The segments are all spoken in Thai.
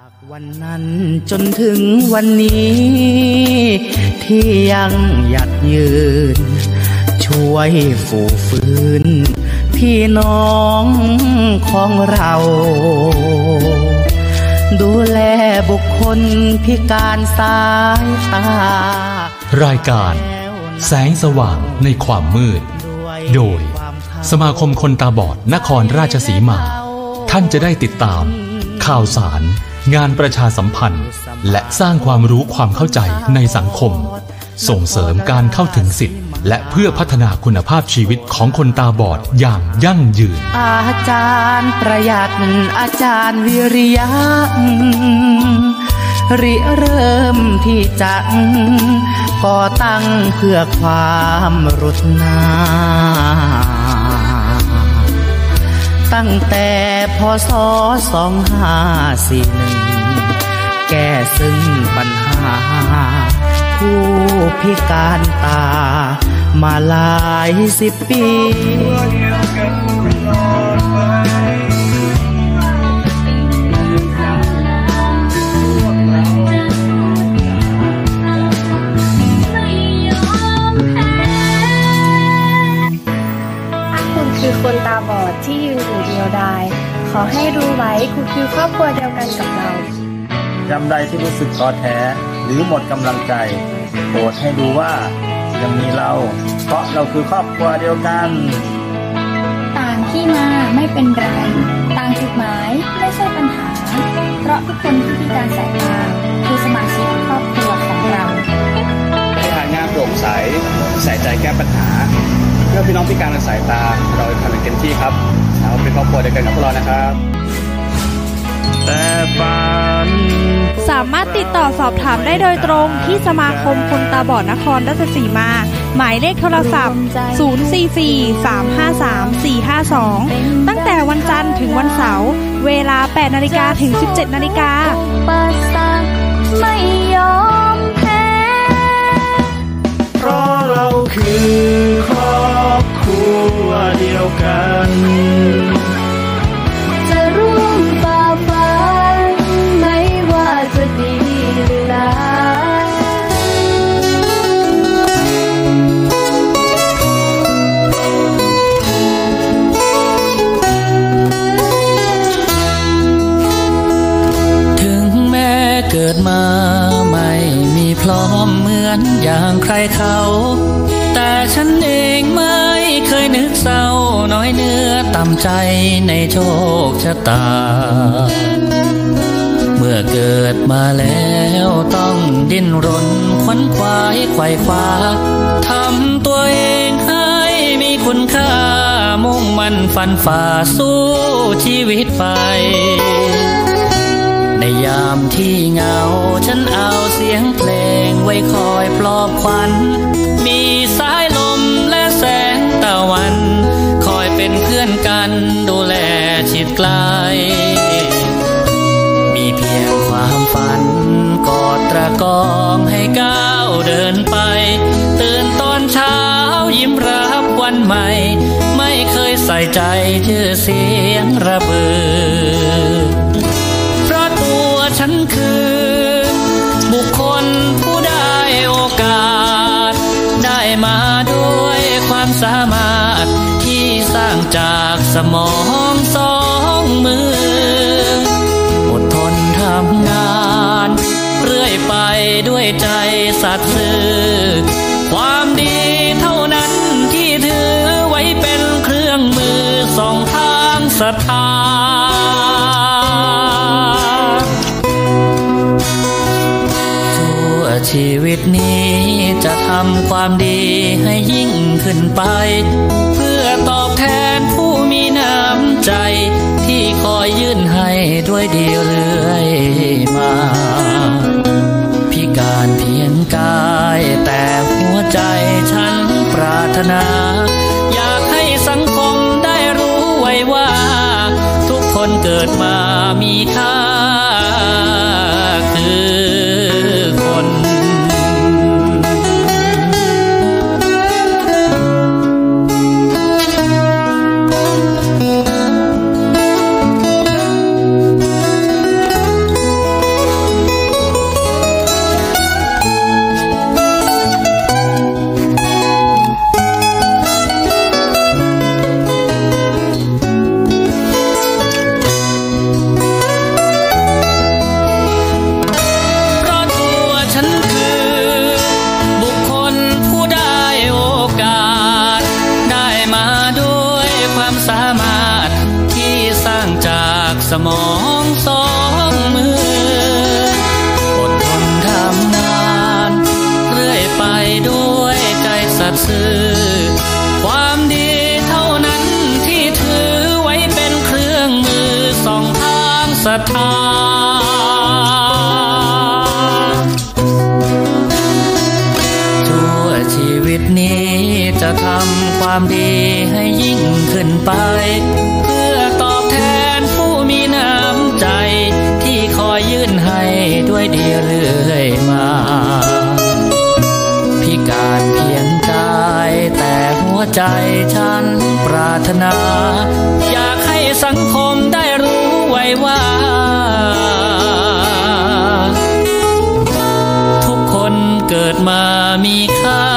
จากวันนั้นจนถึงวันนี้ ที่ยังหยัดยืน ช่วยฝูฟื้น พี่น้องของเรา ดูแลบุคคลพิการสายตา รายการ แสงสว่างในความมืด โดย สมาคมคนตาบอดนครราชสีมา ท่านจะได้ติดตาม ข่าวสาร งานประชาสัมพันธ์ และสร้างความรู้ความเข้าใจในสังคม ส่งเสริมการเข้าถึงสิทธิและเพื่อพัฒนาคุณภาพชีวิตของคนตาบอดอย่างยั่งยืน อาจารย์ประหยัดอาจารย์วิริยะริเริ่มที่จะก่อตั้งเพื่อความรุดนา ตั้งแต่พศสองห้าสี่หนึ่ง แก้ซึ่งปัญหา ผู้พิการตา มาหลายสิบปีคุณคือคนตาบอดที่ยืนอยู่เดียวดาย ขอให้รู้ไว้คุณคือครอบครัวเดียวกันกับเรา ยามใดที่รู้สึกท้อแท้หรือหมดกำลังใจโปรดให้ดูว่ายังมีเรา เพราะเราคือครอบครัวเดียวกัน ต่างที่มาไม่เป็นไร ต่างจุดหมายไม่ใช่ปัญหา เพราะทุกคนที่พิการสายตาคือสมาชิกครอบครัวของเราบริหารงานโปร่งใสใส่ใจแก้ปัญหา เพื่อพี่น้องพิการทางสายตาเราจะทำอย่างเต็มที่ครับเราเป็นครอบครัวเดียวกันกับพวกเรานะครับ แต่ฝันสามารถติดต่อสอบถามได้โดยตรงที่สมาคมคนตาบอดนครราชสีมา หมายเลขโทรศัพท์ 044-353-452 ตั้งแต่วันจันทร์ถึงวันเสาร์ เวลา 8นาฬิกาถึง 17นาฬิกาปสักไม่ยอมแพ้เพราะเราคือครอบครัวเดียวกัน มาไม่มีพร้อมเหมือนอย่างใครเขา แต่ฉันเองไม่เคยนึกเศร้าน้อยเนื้อต่ำใจในโชคชะตา เมื่อเกิดมาแล้วต้องดิ้นรนขวนขวายไขว่คว้าทำตัวเองให้มีคุณค่า มุ่งมันฟันฝ่าสู้ชีวิตไป ในยามที่เหงา ฉันเอาเสียงเพลงไว้คอยปลอบขวัญ มีสายลมและแสงตะวัน คอยเป็นเพื่อนกันดูแลชิดไกล มีเพียงความฝัน กอดตระกองให้ก้าวเดินไป ตื่นตอนเช้ายิ้มรับวันใหม่ ไม่เคยใส่ใจชื่อเสียงระเบิด สมองสองมืออดทนทำงานเรื่อยไปด้วยใจสัตย์ซื่อความดีเท่านั้นที่ถือไว้เป็นเครื่องมือสองทางศรัทธาชั่วชีวิตนี้จะทำความดีให้ยิ่งขึ้นไป ยื่นให้ด้วยเดียวเรื่อยมา พิการเพียงกายแต่หัวใจฉันปรารถนา อยากให้สังคมได้รู้ไว้ว่า ทุกคนเกิดมามีค่า ความดีให้ยิ่งขึ้นไป เพื่อตอบแทนผู้มีน้ำใจ ที่คอยยื่นให้ด้วยดีเรื่อยมา พิการเพียงกายแต่หัวใจฉันปรารถนา อยากให้สังคมได้รู้ไว้ว่าทุกคนเกิดมามีค่า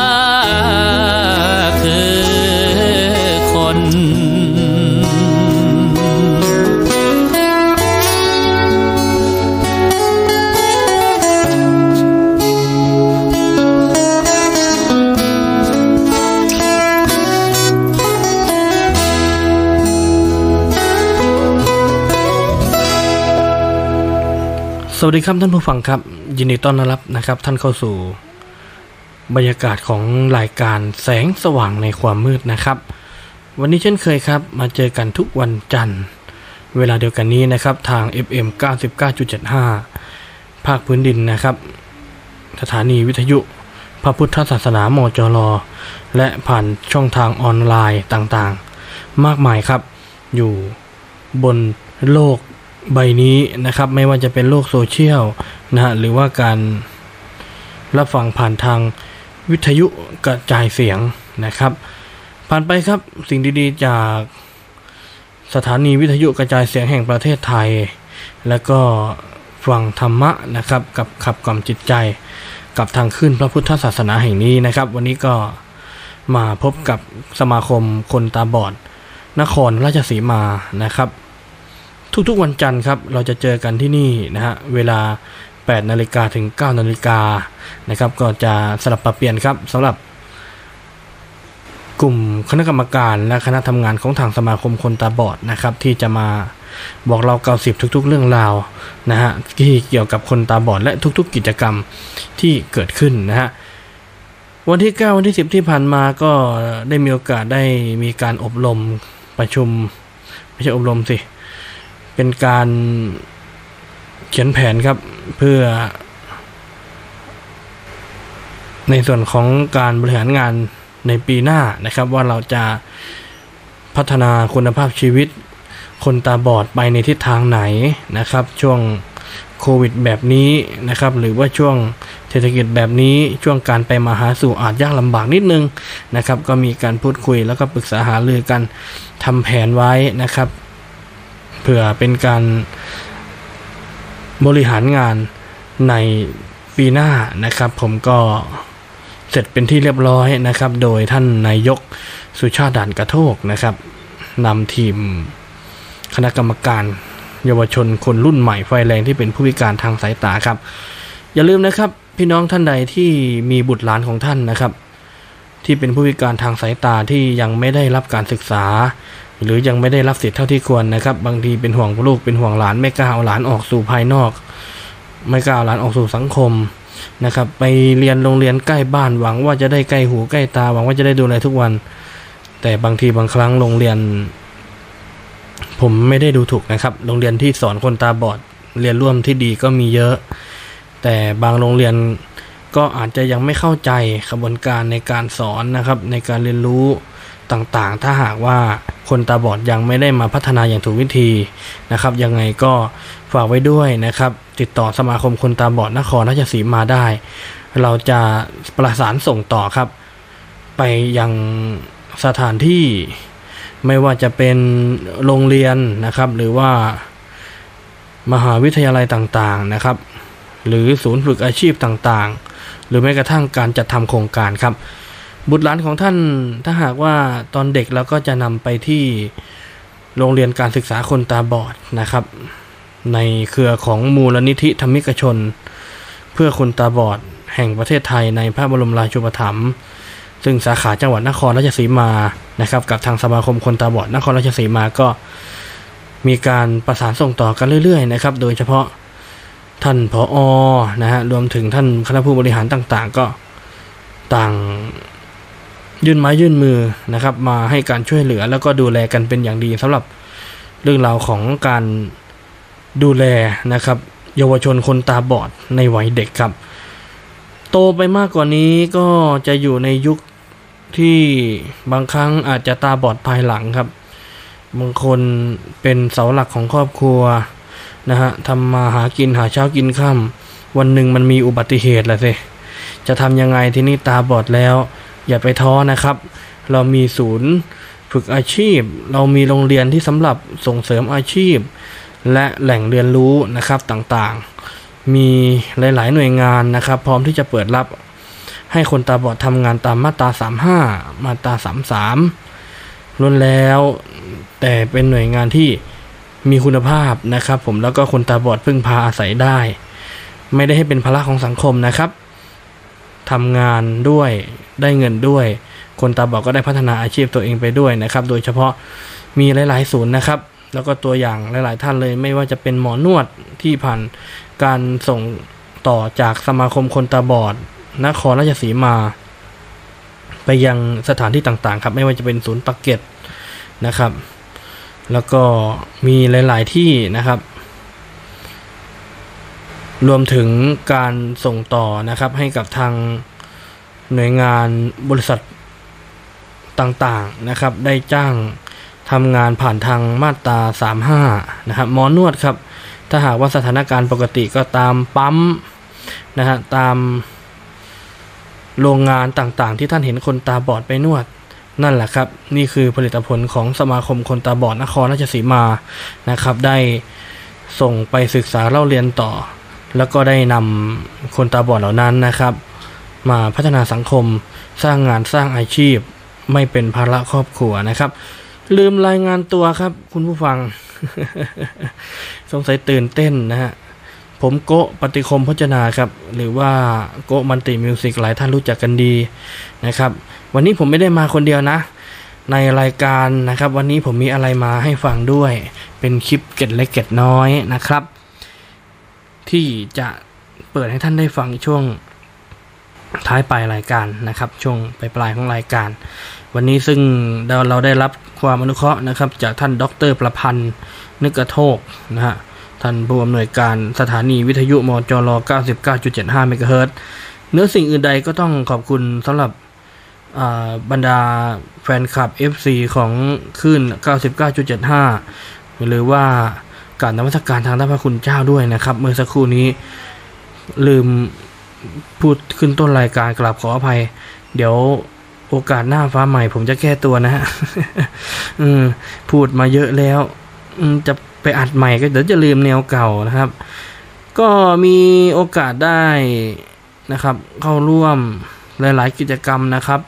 สวัสดีครับท่านผู้ฟังครับ ยินดีต้อนรับนะครับ ท่านเข้าสู่ บรรยากาศของรายการแสงสว่างในความมืดนะครับ วันนี้เช่นเคยครับ มาเจอกันทุกวันจันทร์ เวลาเดียวกันนี้นะครับ ทาง FM 99.75 ภาคพื้นดินนะครับ สถานีวิทยุ พระพุทธศาสนามจรและผ่านช่องทางออนไลน์ต่างๆ มากมายครับ อยู่บนโลก ใบนี้นะครับไม่ว่าจะเป็นโลกโซเชียลนะฮะหรือว่าการรับฟังผ่านทางวิทยุกระจายเสียงนะครับ ผ่านไปครับสิ่งดีๆ จากสถานีวิทยุกระจายเสียงแห่งประเทศไทย แล้วก็ฟังธรรมะนะครับ กับขับกล่อมจิตใจ กับทางขึ้นพระพุทธศาสนาแห่งนี้นะครับ วันนี้ก็มาพบกับสมาคมคนตาบอด นครราชสีมานะครับ ทุกๆวันจันทร์ครับเราจะเจอกันที่นี่นะฮะเวลา 8 นาฬิกาถึง 9 นาฬิกานะครับก็จะสลับปรับเปลี่ยนครับสำหรับ กลุ่มคณะกรรมการและคณะทำงานของทางสมาคมคนตาบอดนะครับที่จะมาบอกเราเกาสิบทุก ๆ เรื่องราวนะฮะที่เกี่ยวกับคนตาบอดและทุก ๆ กิจกรรมที่เกิดขึ้นนะฮะวันที่ 9 วันที่ 10 ที่ผ่านมาก็ได้มีโอกาสได้มีการอบรมประชุม ไม่ใช่อบรมสิ เป็นการเขียนแผนครับเพื่อ ในส่วนของการบริหารงานในปีหน้านะครับ ว่าเราจะพัฒนาคุณภาพชีวิต คนตาบอดไปในทิศทางไหนนะครับ ช่วงโควิดแบบนี้นะครับ หรือว่าช่วงเศรษฐกิจแบบนี้ช่วงการไปมาหาสู่อาจยากลำบากนิดนึงนะครับ ก็มีการพูดคุยแล้วก็ปรึกษาหารือกันทำแผนไว้นะครับ เพื่อเป็นการบริหารงานในปีหน้านะครับ ผมก็เสร็จเป็นที่เรียบร้อยนะครับ โดยท่านนายกสุชาติด่านกระโทกนะครับนำทีมคณะกรรมการ เยาวชนคนรุ่นใหม่ไฟแรงที่เป็นผู้พิการทางสายตาครับ อย่าลืมนะครับ พี่น้องท่านใดที่มีบุตรหลานของท่านนะครับ ที่เป็นผู้พิการทางสายตาที่ยังไม่ได้รับการศึกษา หรือยังไม่ได้รับสิทธิ์เท่าที่ควรนะครับ บางทีเป็นห่วงลูกเป็นห่วงหลานไม่กล้าเอาหลานออกสู่ภายนอก ไม่กล้าเอาหลานออกสู่สังคมนะครับ ไปเรียนโรงเรียนใกล้บ้านหวังว่าจะได้ใกล้หูใกล้ตาหวังว่าจะได้ดูแลทุกวัน แต่บางทีบางครั้งโรงเรียน ผมไม่ได้ดูถูกนะครับ โรงเรียนที่สอนคนตาบอด เรียนร่วมที่ดีก็มีเยอะ แต่บางโรงเรียนก็อาจจะยังไม่เข้าใจกระบวนการในการสอนนะครับ ในการเรียนรู้ ต่างๆ ถ้าหากว่าคนตาบอดยังไม่ได้มาพัฒนาอย่างถูกวิธีนะครับ ยังไงก็ฝากไว้ด้วยนะครับ ติดต่อสมาคมคนตาบอดนครราชสีมาได้ เราจะประสานส่งต่อครับ ไปยังสถานที่ไม่ว่าจะเป็นโรงเรียนนะครับ หรือว่ามหาวิทยาลัยต่างๆนะครับ หรือศูนย์ฝึกอาชีพต่างๆ หรือแม้กระทั่งการจัดทำโครงการครับ บุตรหลานของท่านถ้าหากว่าตอนเด็กเราก็จะนำไปที่โรงเรียนการศึกษาคนตาบอดนะครับ ในเครือของมูลนิธิธรรมิกชน เพื่อคนตาบอดแห่งประเทศไทยในพระบรมราชูปถัมภ์ซึ่งสาขาจังหวัดนครราชสีมานะครับ กับทางสมาคมคนตาบอดนครราชสีมาก็มีการประสานส่งต่อกันเรื่อยๆนะครับ โดยเฉพาะท่านผออนะฮะรวมถึงท่านคณะผู้บริหารต่างๆ ก็ต่าง ยื่นไม้ยื่นมือนะครับ มาให้การช่วยเหลือแล้วก็ดูแลกันเป็นอย่างดีสำหรับเรื่องราวของการดูแลนะครับ เยาวชนคนตาบอดในวัยเด็กครับ โตไปมากกว่านี้ก็จะอยู่ในยุคที่บางครั้งอาจจะตาบอดภายหลังครับบางคนเป็นเสาหลักของครอบครัวนะฮะทำมาหากินหาเช้ากินค่ำวันหนึ่งมันมีอุบัติเหตุแหละสิจะทำยังไงที่นี่ตาบอดแล้ว อย่าไปท้อนะครับ เรามีศูนย์ฝึกอาชีพ เรามีโรงเรียนที่สำหรับส่งเสริมอาชีพ และแหล่งเรียนรู้นะครับต่างๆ มีหลายๆ หน่วยงานนะครับ พร้อมที่จะเปิดรับ ให้คนตาบอดทำงานตามมาตรา 35 มาตรา 33ล้วนแล้วแต่เป็นหน่วยงานที่มีคุณภาพนะครับ ผมแล้วก็คนตาบอดพึ่งพาอาศัยได้ ไม่ได้ให้เป็นภาระของสังคมนะครับ ทำงานด้วยได้เงินด้วย คนตาบอดก็ได้พัฒนาอาชีพตัวเองไปด้วยนะครับ โดยเฉพาะมีหลาย ๆ ศูนย์นะครับ แล้วก็ตัวอย่างหลาย ๆ ท่านเลย ไม่ว่าจะเป็นหมอนวดที่ผ่านการส่งต่อจากสมาคมคนตาบอดนครราชสีมา ไปยังสถานที่ต่างๆ ครับ ไม่ว่าจะเป็นศูนย์ปักเก็ตนะครับ แล้วก็มีหลาย ๆ ที่นะครับ รวมถึงการส่งต่อนะครับให้กับทางหน่วยงานบริษัทต่างๆนะครับ ได้จ้างทำงานผ่านทางมาตรา 35 นะครับหมอนวดครับ ถ้าหากว่าสถานการณ์ปกติก็ตามปั๊มนะฮะตามโรงงานต่างๆ ที่ท่านเห็นคนตาบอดไปนวดนั่นแหละครับ นี่คือผลิตผลของสมาคมคนตาบอดนครราชสีมานะครับ ได้ส่งไปศึกษาเล่าเรียนต่อ แล้วก็ได้นำคนตาบอดเหล่านั้นนะครับ มาพัฒนาสังคมสร้างงานสร้างอาชีพ ไม่เป็นภาระครอบครัวนะครับ ลืมรายงานตัวครับ คุณผู้ฟัง สงสัยตื่นเต้นนะฮะผมโกะปฏิคมพจนาครับ หรือว่าโกะมันติมิวสิกหลายท่านรู้จักกันดีนะครับ วันนี้ผมไม่ได้มาคนเดียวนะ ในรายการนะครับ วันนี้ผมมีอะไรมาให้ฟังด้วย เป็นคลิปเก็ดเล็กเก็ดน้อยนะครับ ที่จะเปิดให้ท่านได้ฟังช่วงท้ายปลายรายการนะครับ ช่วงปลายปลายของรายการ วันนี้ซึ่งเราเราได้รับความอนุเคราะห์นะครับ จากท่านดรประพันธ์นึกกระโทกนะฮะท่านผู้อำนวยการสถานีวิทยุมจร99.75เมกะเฮิรตเนื้อสิ่งอื่นใดก็ต้องขอบคุณสำหรับบรรดาแฟนคลับ FC ของคลื่น 99.75 หรือว่า การนมัสการทางด้านพระคุณเจ้าด้วยนะครับ เมื่อสักครู่นี้ลืมพูดขึ้นต้นรายการกราบขออภัย เดี๋ยวโอกาสหน้าฟ้าใหม่ ผมจะแก้ตัวนะฮะพูดมาเยอะแล้วจะไปอัดใหม่ก็เดี๋ยวจะลืมแนวเก่านะครับ ก็มีโอกาสได้นะครับ เข้าร่วมหลาย ๆ กิจกรรมนะครับ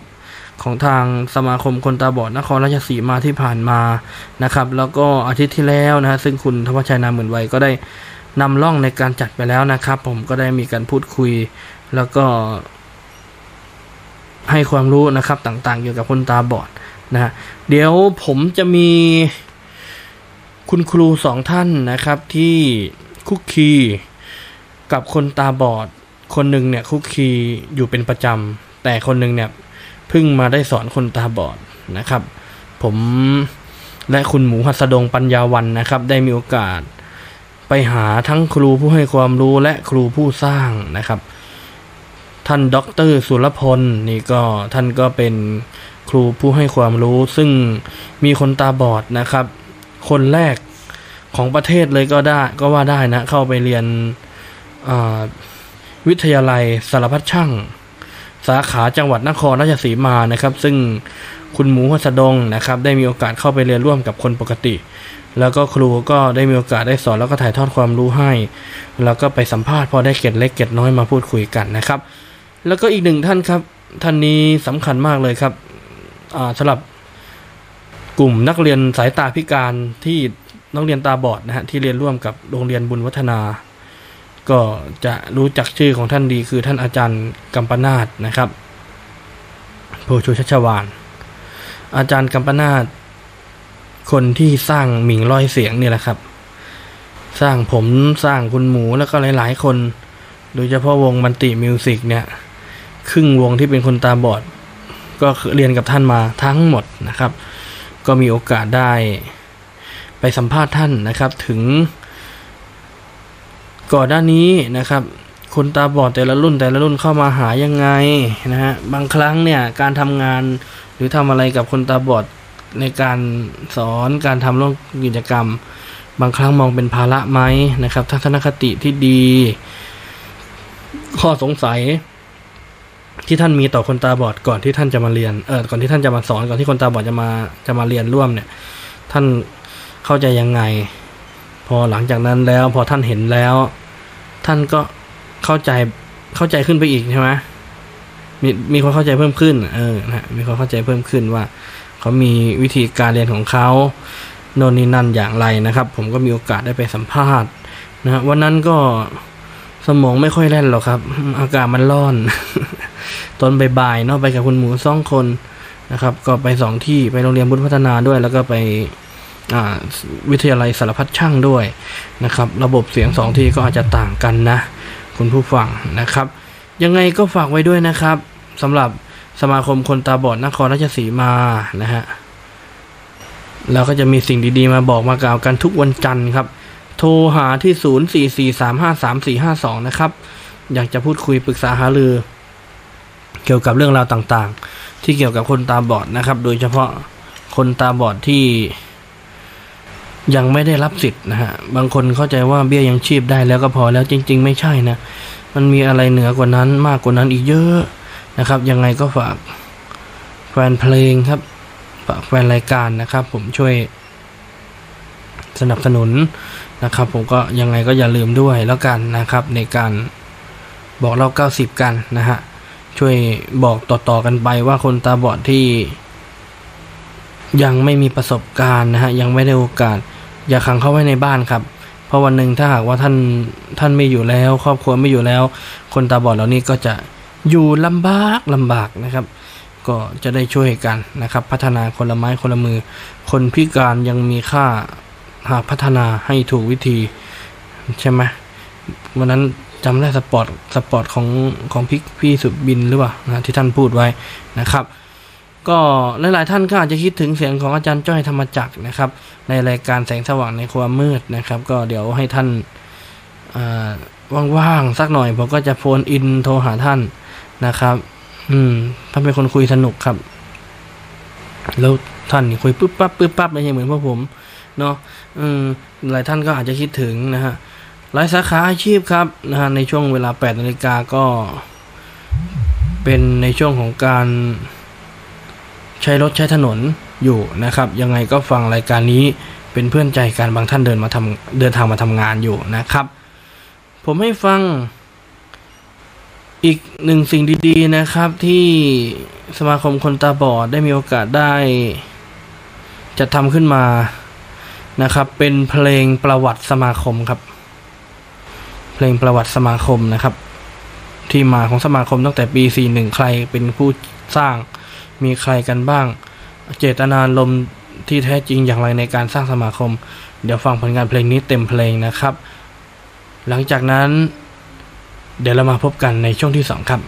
ของทางสมาคมคนตาบอดนครราชสีมาที่ผ่านมานะครับ แล้วก็อาทิตย์ที่แล้วนะฮะซึ่งคุณธวัชชัยนามเหมือนไวยก็ได้นำล่องในการจัดไปแล้วนะครับ ผมก็ได้มีการพูดคุย แล้วก็ให้ความรู้นะครับต่างๆ เกี่ยวกับคนตาบอดนะฮะเดี๋ยวผมจะมีคุณครูสองท่านนะครับที่คุกคีกับคนตาบอด คนหนึ่งเนี่ยคุกคีอยู่เป็นประจำแต่คนหนึ่งเนี่ย เพิ่งมาได้สอนคนตาบอดนะครับ ผมและคุณหมูหัสดงปัญญาวันนะครับ ได้มีโอกาสไปหาทั้งครูผู้ให้ความรู้และครูผู้สร้างนะครับ ท่านด็อกเตอร์สุรพลนี่ก็ท่านก็เป็นครูผู้ให้ความรู้ ซึ่งมีคนตาบอดนะครับ คนแรกของประเทศเลยก็ได้ก็ว่าได้นะ เข้าไปเรียนวิทยาลัยสารพัดช่าง สาขาจังหวัดนครราชสีมานะครับ ซึ่งคุณหมูหัสดงนะครับ ได้มีโอกาสเข้าไปเรียนร่วมกับคนปกติ แล้วก็ครูก็ได้มีโอกาสได้สอนแล้วก็ถ่ายทอดความรู้ให้ แล้วก็ไปสัมภาษณ์พอได้เก็ดเล็กเก็ดน้อยมาพูดคุยกันนะครับ แล้วก็อีกหนึ่งท่านครับ ท่านนี้สำคัญมากเลยครับสำหรับกลุ่มนักเรียนสายตาพิการที่นักเรียนตาบอดนะฮะที่เรียนร่วมกับโรงเรียนบุญวัฒนา ก็จะรู้จักชื่อของท่านดีคือท่านอาจารย์กัมปนาตนะครับโพชูชัชวาน อาจารย์กัมปนาตคนที่สร้างหมิงร้อยเสียงเนี่ยแหละครับ สร้างผมสร้างคุณหมูแล้วก็หลายๆ คน โดยเฉพาะวงมันติมิวสิกเนี่ย ครึ่งวงที่เป็นคนตาบอด ก็เรียนกับท่านมาทั้งหมดนะครับ ก็มีโอกาสได้ไปสัมภาษณ์ท่านนะครับถึง ก่อนหน้านี้นะครับ คนตาบอดแต่ละรุ่นแต่ละรุ่นเข้ามาหายังไงนะฮะบางครั้งเนี่ยการทำงานหรือทำอะไรกับคนตาบอดในการสอนการทำร่วมกิจกรรม บางครั้งมองเป็นภาระไหมนะครับ ทัศนคติที่ดี ข้อสงสัย ที่ท่านมีต่อคนตาบอดก่อนที่ท่านจะมาเรียนเออก่อนที่ท่านจะมาสอนก่อนที่คนตาบอดจะมาจะมาเรียนร่วมเนี่ย ท่านเข้าใจยังไง พอหลังจากนั้นแล้ว พอท่านเห็นแล้ว ท่านก็เข้าใจเข้าใจขึ้นไปอีกใช่ไหมมีมีความเข้าใจเพิ่มขึ้น เออนะมีความเข้าใจเพิ่มขึ้นว่าเขามีวิธีการเรียนของเขาโน่นนี่นั่นอย่างไรนะครับ ผมก็มีโอกาสได้ไปสัมภาษณ์นะฮะวันนั้นก็สมองไม่ค่อยแล่นหรอกครับ อากาศมันร้อน ตอนบ่ายๆเนาะไปกับคุณหมูสองคนนะครับ ก็ไปสองที่ไปโรงเรียนบุญพัฒนาด้วย แล้วก็ไป วิทยาลัยสารพัดช่างด้วยนะครับ ระบบเสียงสองที่ก็อาจจะต่างกันนะ คุณผู้ฟังนะครับ ยังไงก็ฝากไว้ด้วยนะครับสำหรับสมาคมคนตาบอดนครราชสีมานะฮะแล้วก็จะมีสิ่งดีๆมาบอกมากล่าวกันทุกวันจันทร์ครับ โทรหาที่ 0443533452 นะครับ อยากจะพูดคุยปรึกษาหารือ เกี่ยวกับเรื่องราวต่างๆ ที่เกี่ยวกับคนตาบอดนะครับ โดยเฉพาะคนตาบอดที่ ยังไม่ได้รับสิทธิ์นะฮะ บางคนเข้าใจว่าเบี้ยยังชีพได้แล้วก็พอแล้วจริง ๆ ไม่ใช่นะ มันมีอะไรเหนือกว่านั้นมากกว่านั้นอีกเยอะนะครับ ยังไงก็ฝากแฟนเพลงครับ ฝากแฟนรายการนะครับ ผมช่วยสนับสนุนนะครับ ผมก็ยังไงก็อย่าลืมด้วยแล้วกันนะครับ ในการบอกเราเก้าสิบกันนะฮะ ช่วยบอกต่อๆกันไปว่าคนตาบอดที่ยังไม่มีประสบการณ์นะฮะ ยังไม่ได้โอกาส อย่าขังเขาไว้ในบ้านครับ เพราะวันหนึ่งถ้าหากว่าท่านท่านไม่อยู่แล้ว ครอบครัวไม่อยู่แล้ว คนตาบอดเหล่านี้ก็จะอยู่ลำบากลำบากนะครับ ก็จะได้ช่วยกันนะครับ พัฒนาคนละไม้คนละมือ คนพิการยังมีค่าหากพัฒนาให้ถูกวิธีใช่ไหมวันนั้นจำได้ spot spot ของของพี่พี่สุบินหรือเปล่านะที่ท่านพูดไว้นะครับ ก็หลายๆท่านก็อาจจะคิดถึงเสียงของอาจารย์จ้อยธรรมจักรนะครับ ในรายการแสงสว่างในความมืดนะครับ ก็เดี๋ยวให้ท่านว่างๆสักหน่อยผมก็จะโฟนอินโทรหาท่านนะครับ อืมท่านเป็นคนคุยสนุกครับ แล้วท่านคุยปุ๊บปั๊บปุ๊บปั๊บไม่ใช่เหมือนพวกผมเนาะอืมหลายท่านก็อาจจะคิดถึงนะฮะหลายสาขาอาชีพครับนะฮะในช่วงเวลา8นาฬิกาก็ เป็นในช่วงของการ ใช้รถใช้ถนนอยู่นะครับ ยังไงก็ฟังรายการนี้เป็นเพื่อนใจกันบางท่านเดินมาทำเดินทางมาทำงานอยู่นะครับ ผมให้ฟังอีกหนึ่งสิ่งดีๆนะครับที่สมาคมคนตาบอดได้มีโอกาสได้จะทำขึ้นมานะครับ เป็นเพลงประวัติสมาคมครับ เพลงประวัติสมาคมนะครับ ที่มาของสมาคมตั้งแต่ปี 41 ใครเป็นผู้สร้าง มีใครกันบ้าง เจตนารมณ์ที่แท้จริงอย่างไรในการสร้างสมาคม เดี๋ยวฟังผลงานเพลงนี้เต็มเพลงนะครับ หลังจากนั้น เดี๋ยวเรามาพบกันในช่วงที่สองครับ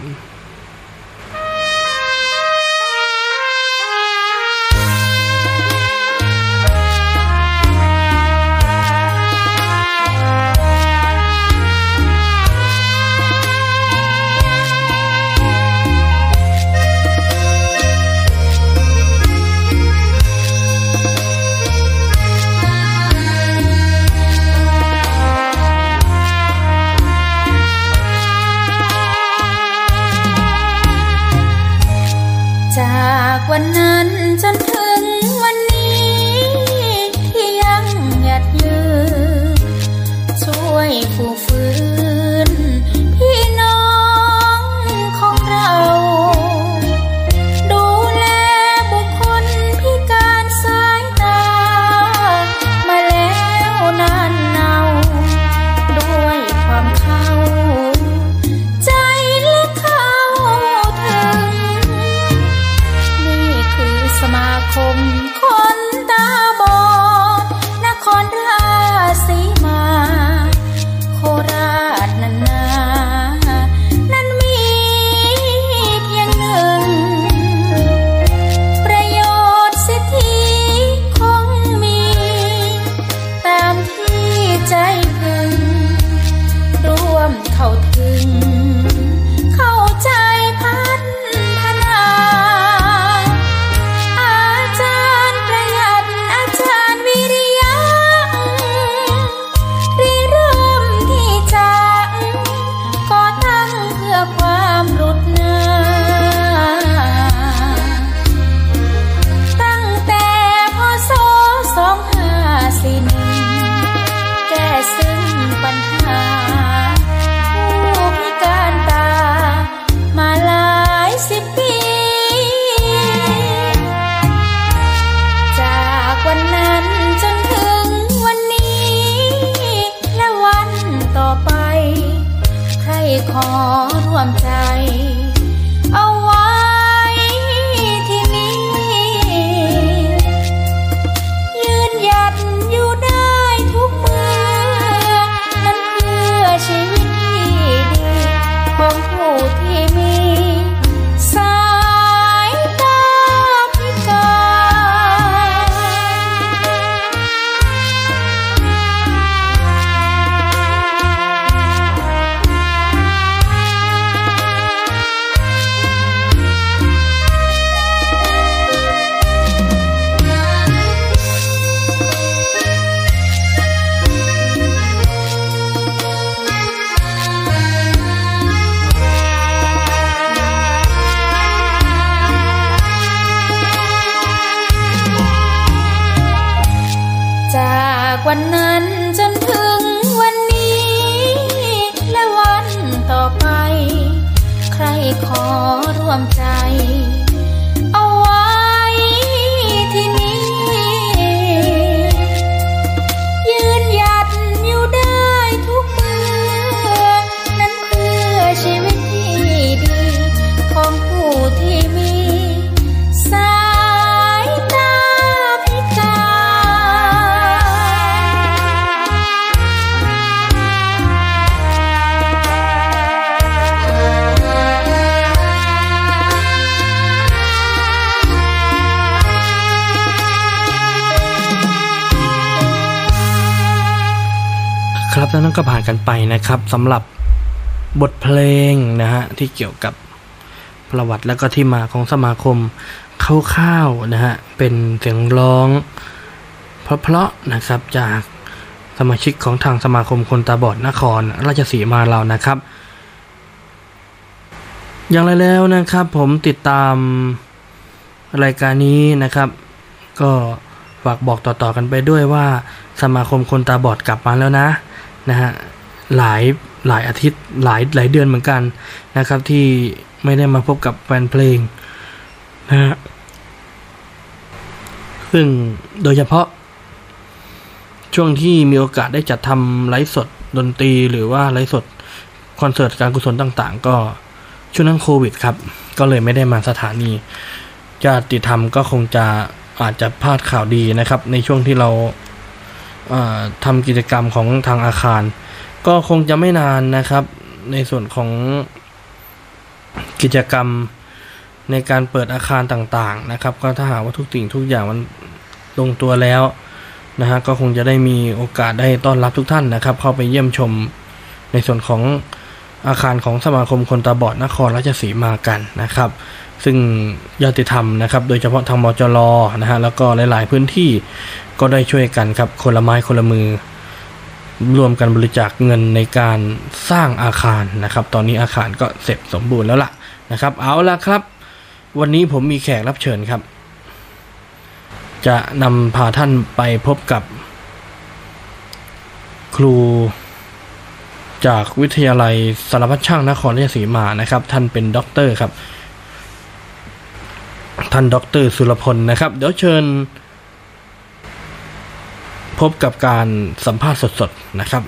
ขอร่วมใจ ก็ผ่านกันไปนะครับสำหรับบทเพลงนะฮะที่เกี่ยวกับประวัติและก็ที่มาของสมาคมคร่าวๆนะฮะเป็นเสียงร้องเพราะๆนะครับจากสมาชิกของทางสมาคมคนตาบอดนครราชสีมาเรานะครับ อย่างไรแล้วนะครับ ผมติดตามรายการนี้นะครับ ก็ฝากบอกต่อๆกันไปด้วยว่าสมาคมคนตาบอดกลับมาแล้วนะ นะฮะหลายหลายอาทิตย์หลายหลายเดือนเหมือนกันนะครับ ที่ไม่ได้มาพบกับแฟนเพลงนะฮะซึ่งโดยเฉพาะ ช่วงที่มีโอกาสได้จัดทำไลฟ์สดดนตรีหรือว่าไลฟ์สดคอนเสิร์ตการกุศลต่างๆ ก็ช่วงนั้นโควิดครับ ก็เลยไม่ได้มาสถานีญาติธรรมก็คงจะอาจจะพลาดข่าวดีนะครับ ในช่วงที่เรา ทำกิจกรรมของทางอาคาร ก็คงจะไม่นานนะครับ ในส่วนของกิจกรรมในการเปิดอาคารต่างๆนะครับ ก็ถ้าหากว่าทุกสิ่งทุกอย่างมันลงตัวแล้วนะฮะก็คงจะได้มีโอกาสได้ต้อนรับทุกท่านนะครับ เข้าไปเยี่ยมชมในส่วนของอาคารของสมาคมคนตาบอดนครราชสีมากันนะครับ ซึ่งญาติธรรมนะครับโดยเฉพาะทางมจรนะฮะแล้วก็หลายๆพื้นที่ก็ได้ช่วยกันครับคนละไม้คนละมือรวมกันบริจาคเงินในการสร้างอาคารนะครับ ตอนนี้อาคารก็เสร็จสมบูรณ์แล้วล่ะนะครับ เอาละครับ วันนี้ผมมีแขกรับเชิญครับ จะนำพาท่านไปพบกับ ครูจากวิทยาลัยสารพัดช่างนครราชสีมานะครับ ท่านเป็นด็อกเตอร์ครับ ท่านด็อกเตอร์สุรพลนะครับ เดี๋ยวเชิญ พบกับการสัมภาษณ์สดๆนะครับ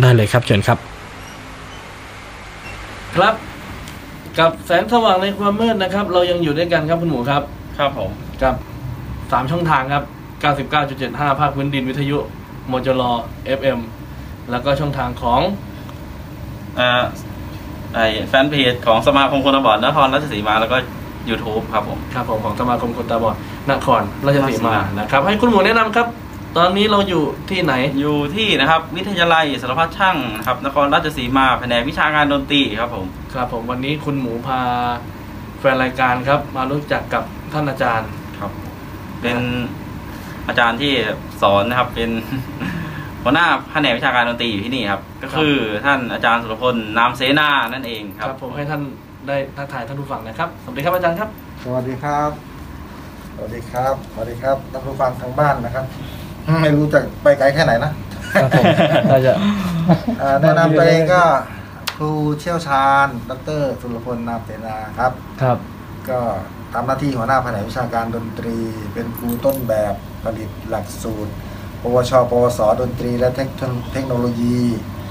ได้เลยครับเชิญครับ ครับกับแสงสว่างในความมืดนะครับ เรายังอยู่ด้วยกันครับคุณหมูครับ ครับผมกับสามช่องทางครับ 99.75 ภาคพื้นดินวิทยุมจร FM แล้วก็ช่องทางของอ่า ไอแฟนเพจของสมาคมคนตาบอดนครราชสีมาแล้วก็ YouTube ครับผมครับผมของสมาคมคนตาบอดนครราชสีมาราชสีมานะครับ ให้คุณหมูแนะนำครับ ตอนนี้เราอยู่ที่ไหนอยู่ที่นะครับ วิทยาลัยสารพัดช่างนะครับนครราชสีมาแผนกวิชาการดนตรีครับผมครับผมวันนี้คุณหมูพาแฟนรายการครับ มารู้จักกับท่านอาจารย์ครับ เป็นอาจารย์ที่สอนนะครับเป็น หัวหน้าแผนกวิชาการดนตรีอยู่ที่นี่ครับ ก็คือท่านอาจารย์สุรพลนามเสนานั่นเองคครัรับบผมให้ท่านได้ทักทายท่านผู้ฟังนะครับ สวัสดีครับอาจารย์ครับ สวัสดีครับ สวัสดีครับ สวัสดีครับท่านผู้ฟังทางบ้านนะครับ ไม่รู้จะไปไกลแค่ไหนนะครับผมเราจะอ่าแนะนำตัวเองก็ครูเชี่ยวชาญ ดรสุรพลนามเสนาครับ ครับ ก็ทำหน้าที่หัวหน้าแผนกวิชาการดนตรี เป็นครูต้นแบบผลิตหลักสูตร ปวช ปวส ดนตรี และเทคโนเทคโนโลยี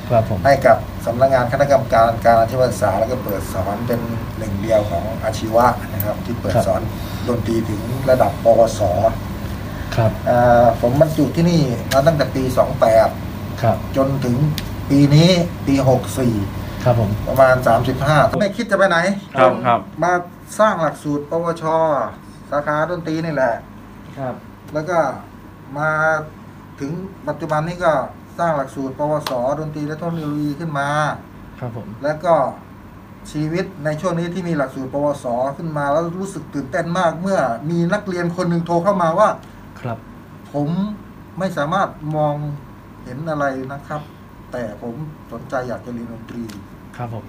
ครับผมให้กับสำนักงานคณะกรรมการการอาชีวศึกษาแล้วก็เปิดสอนเป็นหนึ่งเดียวของอาชีวะนะครับ ที่เปิดครับสอนดนตรีถึงระดับปวส ครับอ่าผมบรรจุที่นี่มาตั้งแต่ปี 28 ครับ จนถึงปีนี้ปี 64 ครับผมประมาณ 35ไม่คิดจะไปไหนครับจนครับมาสร้างหลักสูตร ปวช สาขาดนตรีนี่แหละ ครับ แล้วก็มา ถึงปัจจุบันนี้ก็สร้างหลักสูตร ปวส ดนตรีและเทคโนโลยีขึ้นมา ครับผม แล้วก็ชีวิตในช่วงนี้ที่มีหลักสูตร ปวส ขึ้นมาแล้วรู้สึกตื่นเต้นมาก เมื่อมีนักเรียนคนหนึ่งโทรเข้ามาว่า ครับ ผมไม่สามารถมองเห็นอะไรนะครับ แต่ผมสนใจอยากจะเรียนดนตรี ครับผม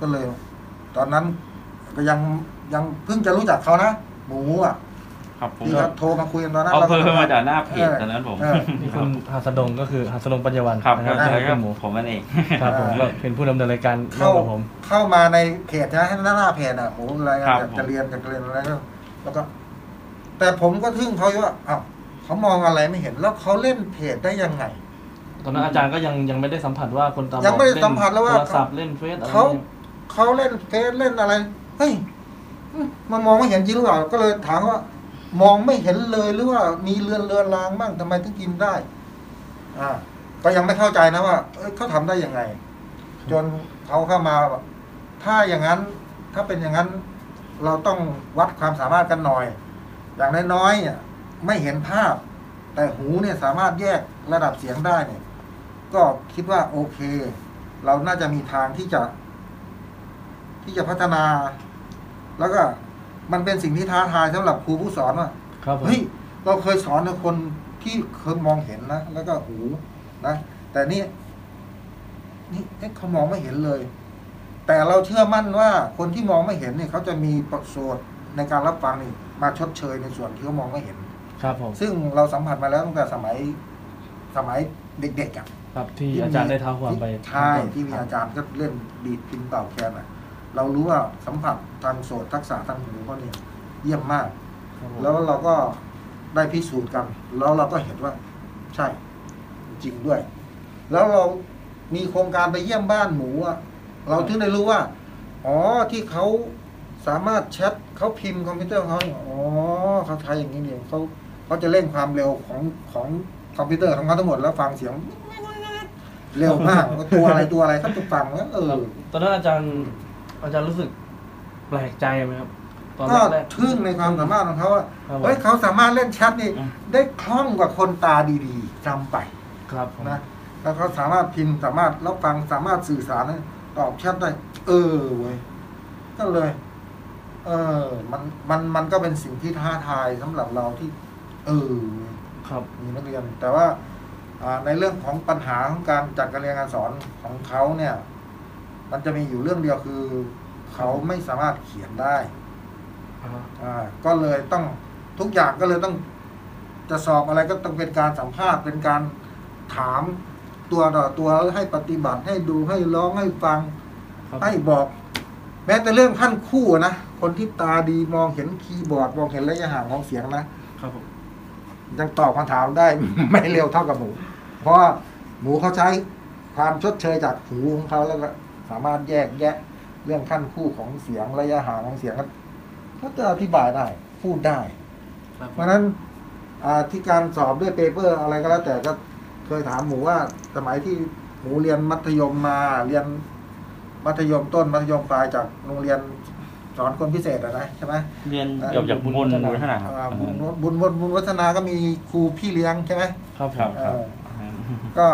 ก็เลย ตอนนั้นก็ยังยังเพิ่งจะรู้จักเขานะหมูอะ ครับผมที่เขาโทรมาคุยกันตอนนั้นเอารเพิ่มมาจากหน้าเพจตอนนั้นผมเออนี่คุณหัสดงก็คือหัสดงปัญญาวันครับนะคก็รับใช่ที่ครัเป็บนหมูผมนั่นเองครับผมก็เป็นผู้ดำเนินรายการร่วเข้ามกับผม เข้ามาในเพจนะให้หน้าหน้าเพจอะหมูอะไรครับอยากผมจะเรียนอยากจะเรียนอะไรก็แล้วก็ แต่ผมก็ทึ่งเขาอยู่ว่าอ้าวเขามองอะไรไม่เห็นแล้วเขาเล่นเพจได้ยังไงตอนนั้นอาจารย์ก็ยังยังไม่ได้สัมผัสว่าคนตาบอดยังไม่ได้สัมผัสแล้วว่าเนโทรศัพท์เล่นเฟซอะไรเขาเนี่ยเขาเล่นเฟซเล่นอะไรเฮ้ยอืมมันมองไม่เห็นจริงหรือเปล่าก็เลยถามว่า มองไม่เห็นเลยหรือว่ามีเรือนเรือนรางบ้างทำไมถึงกินได้ อ่า ก็ยังไม่เข้าใจนะว่าเเขาทำได้ยังไง จนเขาเข้ามาถ้าอย่างนั้น ถ้าเป็นอย่างนั้น เราต้องวัดความสามารถกันหน่อย อย่างน้อยๆเนี่ยไม่เห็นภาพ แต่หูเนี่ยสามารถแยกระดับเสียงได้เนี่ย ก็คิดว่าโอเค เราน่าจะมีทางที่จะ ที่จะพัฒนา แล้วก็ มันเป็นสิ่งที่ท้าทายสำหรับครูผู้สอนว่าครับผมเฮ้ยเราเคยสอนในคนที่เคยมองเห็นนะแล้วก็หูนะแต่นี่นี่เอ๊ะเขามองไม่เห็นเลย แต่เราเชื่อมั่นว่าคนที่มองไม่เห็นเนี่ยเขาจะมีประโยชน์ในการรับฟังนี่มาชดเชยในส่วนที่เขามองไม่เห็น ครับผมซึ่งเราสัมผัสมาแล้วตั้งแต่สมัยสมัยเด็กๆอะครับที่อาจารย์ได้เท้าความไปใช่ที่มีอาจารย์ก็เล่นดีดพินเป่าแคนอะ เรารู้ว่าสัมผัสทางโสตทักษะทางหูเขาเนี่ยเยี่ยมมากครับผมแล้วเราก็ได้พิสูจน์กัน แล้วเราก็เห็นว่า ใช่จริงด้วย แล้วเรามีโครงการไปเยี่ยมบ้านหมูอะเราถึงได้รู้ว่า อ๋อที่เขาสามารถแชทเขาพิมพ์คอมพิวเตอร์ของเขาเนี่ยอ๋อเขาใช้อย่างนี้เนี่ยเขาเขาจะเร่งความเร็วของของคอมพิวเตอร์ของเขาทั้งหมดแล้วฟังเสียง เร็วมากตัวอะไรตัวอะไรเขาจะฟังแล้วเออตอนนั้นอาจารย์ อาจารย์รู้สึกแปลกใจไหมครับ ตอนก็แรก ทึ่งในความสามารถของเขาว่าครับผมเฮ้ยเขาสามารถเล่นแชทนี่ได้คล่องกว่าคนตาดีๆจำไปๆครับผมนะแล้วเขาสามารถพิมพ์สามารถรับฟังสามารถสื่อสารตอบแชทได้ เออเว้ยก็เลย เออ มันมันมันก็เป็นสิ่งที่ท้าทายสำหรับเราที่ เออเว้ย ครับมีนักเรียนแต่ว่าอ่าในเรื่องของปัญหาของการจัดการเรียนการสอนของเขาเนี่ย มันจะมีอยู่เรื่องเดียวคือ เขาไม่สามารถเขียนได้อ่าอ่าก็เลยต้องทุกอย่างก็เลยต้องจะสอบอะไรก็ต้องเป็นการสัมภาษณ์เป็นการถามตัวต่อตัวให้ปฏิบัติให้ดูให้ร้องให้ฟังครับให้บอก แม้แต่เรื่องขั้นคู่นะคนที่ตาดีมองเห็นคีย์บอร์ดมองเห็นระยะห่างของเสียงนะครับผมยังตอบคำถามได้ ไม่เร็วเท่ากับหมู เพราะว่าหมูเขาใช้ความชดเชยจากหูของเขาแล้วก็ สามารถแยกแยะเรื่องขั้นคู่ของเสียงระยะห่างของเสียงก็จะอธิบายได้ พูดได้ครับเพราะฉะนั้นอ่าที่การสอบด้วยเปเปอร์อะไรก็แล้ว แต่ก็เคยถามหมูว่าสมัยที่หมูเรียนมัธยมมาเรียนมัธยมต้นมัธยมปลายจากโรงเรียนสอนคนพิเศษอะนะใช่ไหมเรียนเกี่ยวกับบุญบุญวัฒนาครับอ่าบุญบุญบุญบุญวัฒนาก็มีครูพี่เลี้ยงใช่ไหมครับผครับมเออก็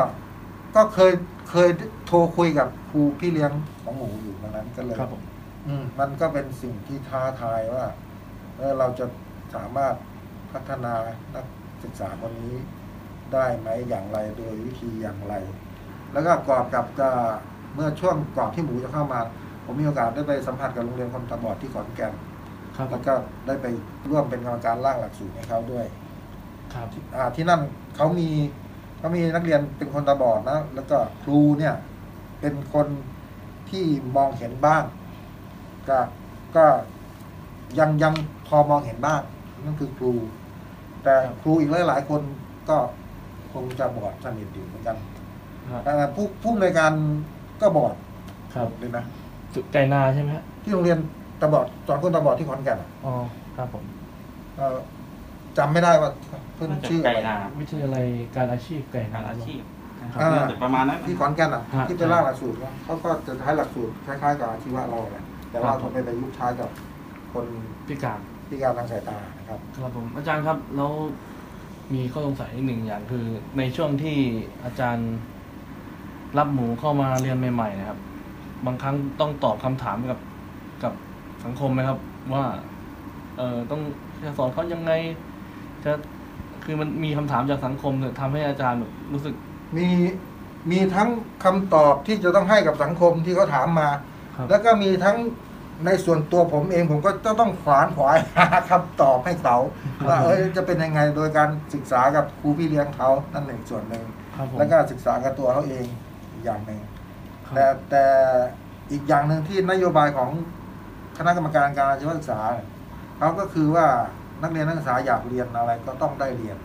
ก็เคยเคยโทรคุยกับครูพี่เลี้ยงของหมูอยู่ตรงนั้นก็เลยครับผมอืมมันก็เป็นสิ่งที่ท้าทายว่าเออเราจะสามารถพัฒนานักศึกษาคนนี้ได้ไหมอย่างไรโดยวิธีอย่างไร แล้วก็กรอบกับก็เมื่อช่วงก่อนที่หมูจะเข้ามา ผมมีโอกาสได้ไปสัมผัสกับโรงเรียนคนตาบอดที่ขอนแก่นครับแล้วก็ได้ไปร่วมเป็นกรรมการร่างหลักสูตรให้เขาด้วยครับ อ่าที่นั่นเขามี เขามีนักเรียนเป็นคนตาบอดนะแล้วก็ครูเนี่ย เป็นคนที่มองเห็นบ้าง ก็ก็ยังยังพอมองเห็นบ้างนั่นคือครู แต่ครูอีกหลายๆคนก็คงจะบอดสนิทอยู่เหมือนกันครับอ่าผู้ผู้ในวยการก็บอดครับเลยนะสุดไก่นาใช่ไหมฮะที่โรงเรียนตาบอดสอนคนตาบอดที่ขอนแก่นอะอ๋อครับผมเอ่อจำไม่ได้ว่า เพื่อนชื่ออะไรไก่นาวิทยาลัยการอาชีพไก่นาการอาชีพนะครับอ่าประมาณนั้นที่ขอนแก่นอะฮะที่ไปร่างหลักสูตรเนี่ยเขาก็จะใช้หลักสูตรคล้ายๆกับอาชีวะเราแหละแต่ว่าครับเขาไปประยุกต์ใช้กับคนพิการพิการทางสายตานะครับครับผมอาจารย์ครับแล้วมีข้อสงสัยอีกหนึ่งอย่างคือ ในช่วงที่อาจารย์รับหมูเข้ามาเรียนใหม่ๆนะครับ บางครั้งต้องตอบคำถามกับกับสังคมไหมครับ ว่า เออต้องจะสอนเขายังไง จะ คือมันมีคำถามจากสังคมเนี่ยทำให้อาจารย์แบบรู้สึก มีมีทั้งคำตอบที่จะต้องให้กับสังคมที่เขาถามมา ครับ แล้วก็มีทั้งในส่วนตัวผมเองผมก็จะต้องขวานขวาย หาคำตอบให้เขาว่าเอ้ยจะเป็นยังไงโดยการศึกษากับครูพี่เลี้ยงเขานั่นหนึ่งส่วนหนึ่งครับผม แล้วก็ศึกษากับตัวเขาเองอีกอย่างหนึ่ง ครับ แต่แต่อีกอย่างหนึ่งที่นโยบายของคณะกรรมการการอาชีวศึกษาเขาก็คือว่า นักเรียนนักศึกษาอยากเรียนอะไรก็ต้องได้เรียน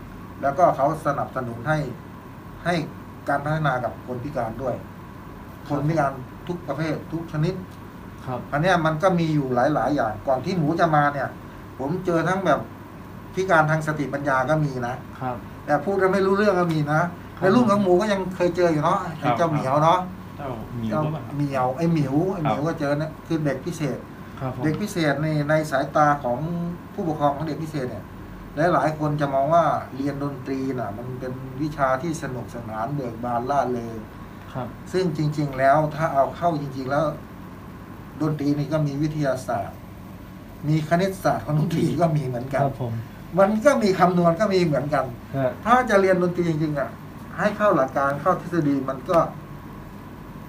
แล้วก็เขาสนับสนุนให้ให้การพัฒนากับคนพิการด้วย คนพิการทุกประเภททุกชนิด ครับอันเนี้ยมันก็มีอยู่หลาย ๆ อย่าง ก่อนที่หมูจะมาเนี่ย ผมเจอทั้งแบบพิการทางสติปัญญาก็มีนะครับแต่พูดกันไม่รู้เรื่องก็มีนะในรุ่นของหมูก็ยังเคยเจออยู่เนาะไอ้เจ้าเหมียวเนาะเจ้าหมีเจ้าก็แบบเหมียวไอ้หมิวไอ้หมิวก็เจอนะคือเด็กพิเศษ ครับผมเด็กพิเศษในในสายตาของผู้ปกครองของเด็กพิเศษเนี่ยหลายๆคนจะมองว่าเรียนดนตรีน่ะ มันเป็นวิชาที่สนุกสนานเบิกบานล่าเริงครับ ซึ่งจริง ๆ แล้วถ้าเอาเข้าจริง ๆ แล้ว ดนตรีนี่ก็มีวิทยาศาสตร์ มีคณิตศาสตร์ของดนตรีก็มีเหมือนคกันรับผมมันก็มีคำนวณก็มีเหมือนกัน ฮะถ้าจะเรียนดนตรีจริงๆอะให้เข้าหลักการเข้าทฤษฎีมันก็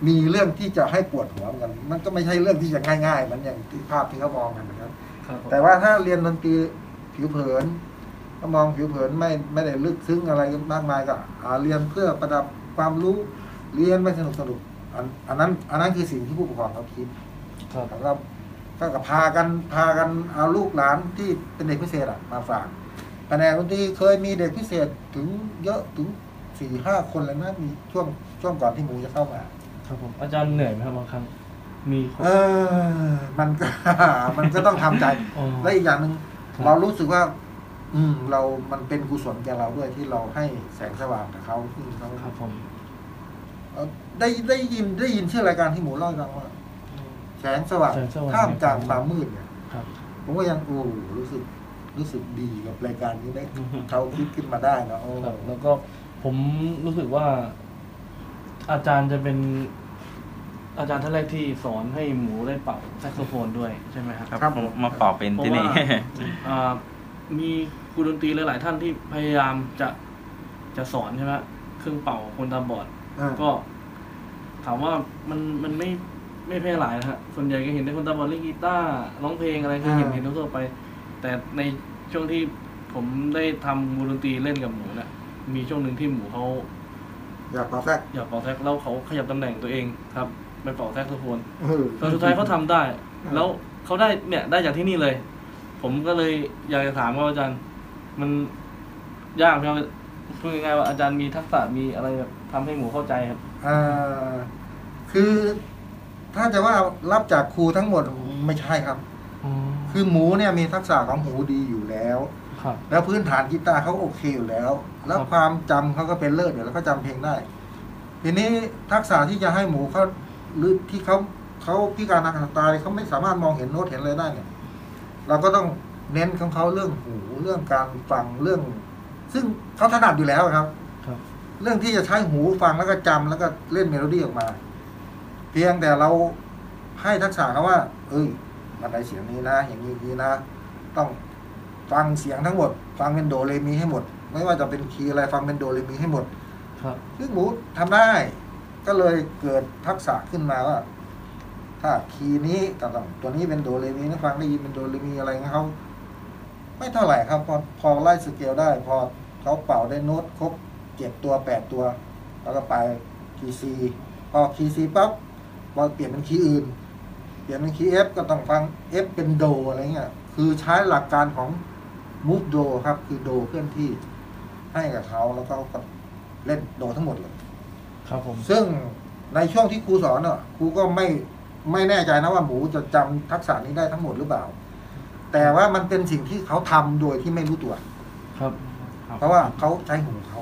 มีเรื่องที่จะให้ปวดหัวเหมือนกัน มันก็ไม่ใช่เรื่องที่จะง่ายๆ มันอย่างที่ภาพที่เขามองกันนะครับ ครับผมแต่ว่าถ้าเรียนดนตรีผิวเผินก็มองผิวเผินไม่ไม่ได้ลึกซึ้งอะไรมากมายก็อ่าเรียนเพื่อประดับความรู้เรียนไม่สนุกสนุกอันอันนั้นอันนั้นคือสิ่งที่ผู้ปกครองเขาคิด ครับแล้วก็ก็กับพากันพากันเอาลูกหลานที่เป็นเด็กพิเศษอะมาฝากแผนกดนตรีเคยมีเด็กพิเศษถึงเยอะถึงสี่ห้าคนเลยนะมีช่วงช่วงก่อนที่หมูจะเข้ามา ครับผมอาจารย์เหนื่อยไหมครับบางครั้ง มีคน เออ มันก็ มันก็ต้องทำใจ อ๋อและอีกอย่างหนึ่งครับ เรารู้สึกว่า อืม เรา มันเป็นกุศลแก่เราด้วยที่เราให้แสงสว่างกับเขาที่เขาครับผมเอ่อได้ได้ยินได้ยินชื่อรายการที่หมูเล่าให้ฟังว่าแสงสว่างแสงสว่างท่ามกลางความมืดเนี่ย ครับ ผมก็ยังโอ้รู้สึกรู้สึกดีกับรายการนี้ได้ เขาคิดขึ้นมาได้นะโอ้ ครับแล้วก็ผมรู้สึกว่า อาจารย์จะเป็น อาจารย์ท่านแรกที่สอนให้หมูได้เป่าแซกโซโฟนด้วยใช่ไหมครับครับผมมาเป่าเป็นที่นี่เพราะว่าอ่ามีครูดนตรีหลายๆท่านที่พยายามจะจะสอนใช่ไหมเครื่องเป่าคนตาบอด อ่าก็ ถามว่ามันมันไม่ไม่แพร่หลายนะฮะส่วนใหญ่ก็เห็นในคนตาบอดเล่นกีตาร์ร้องเพลงอะไรก็เห็นเห็นทั่วๆไป แต่ในช่วงที่ผมได้ทำวงดนตรีเล่นกับหมูเนี่ยมีช่วงหนึ่งที่หมูเขา อยากขอแทรกอยากเป่าแซกแล้วเขาขยับตำแหน่งตัวเองครับไปเป่าแซกโซโฟนเออตอนสุดท้ายเขาทำได้แล้วเขาได้เนี่ยได้จากที่นี่เลย ผมก็เลยอยากจะถามว่าอาจารย์ มันยากไหมครับพูดง่ายๆว่าอาจารย์มีทักษะมีอะไรแบบทำให้หมูเข้าใจครับอ่าคือถ้าจะว่ารับจากครูทั้งหมดไม่ใช่ครับ คือหมูเนี่ยมีทักษะของหมูดีอยู่แล้ว ครับแล้วพื้นฐานกีตาร์เขาโอเคอยู่แล้ว แล้วครับความจำเขาก็เป็นเลิศอยู่แล้วเขาจำเพลงได้ ทีนี้ทักษะที่จะให้หมูเขาหรือที่เขาเขาพิการทางสายตาเขาไม่สามารถมองเห็นโน้ตเห็นอะไรได้เนี่ย เราก็ต้องเน้นของเขาเรื่องหูเรื่องการฟังเรื่อง ซึ่งเขาถนัดอยู่แล้วครับ ครับ เรื่องที่จะใช้หูฟังแล้วก็จำแล้วก็เล่นเมโลดี้ออกมา เพียงแต่เราให้ทักษะเขาว่า เอ้ยมันได้เสียงนี้นะ อย่างนี้อย่างนี้นะ ต้อง ฟังเสียงทั้งหมด ฟังเป็นโดเรมีให้หมด ไม่ว่าจะเป็น key อะไรฟังเป็นโดเรมีให้หมด ครับซึ่งหมูทำได้ ก็เลยเกิดทักษะขึ้นมาว่า ถ้า key นี้ก็ต้องตัวนี้เป็นโดเรมีนะฟังได้ยินเป็นโดเรมีอะไรเงี้ยเขาไม่เท่าไหร่ครับ พอพอไล่สเกลได้ พอเขาเป่าได้โน้ตครบเจ็ดตัวแปดตัว แล้วก็ไปคีย์ซีพอคีย์ซีปั๊บพอเปลี่ยนเป็น key อื่น เปลี่ยนเป็น key F ก็ต้องฟัง F เป็นโดอะไรเงี้ยคือใช้หลักการของ มูฟโดครับ คือโดเคลื่อนที่ให้กับเขาแล้วก็ก็เล่นโดทั้งหมดเลย ครับผม ซึ่งในช่วงที่ครูสอนเน่ะครูก็ไม่ไม่แน่ใจนะว่าหมูจะจำทักษะนี้ได้ทั้งหมดหรือเปล่า แต่ว่ามันเป็นสิ่งที่เขาทำโดยที่ไม่รู้ตัว ครับ เพราะว่าเขาใช้หูเขา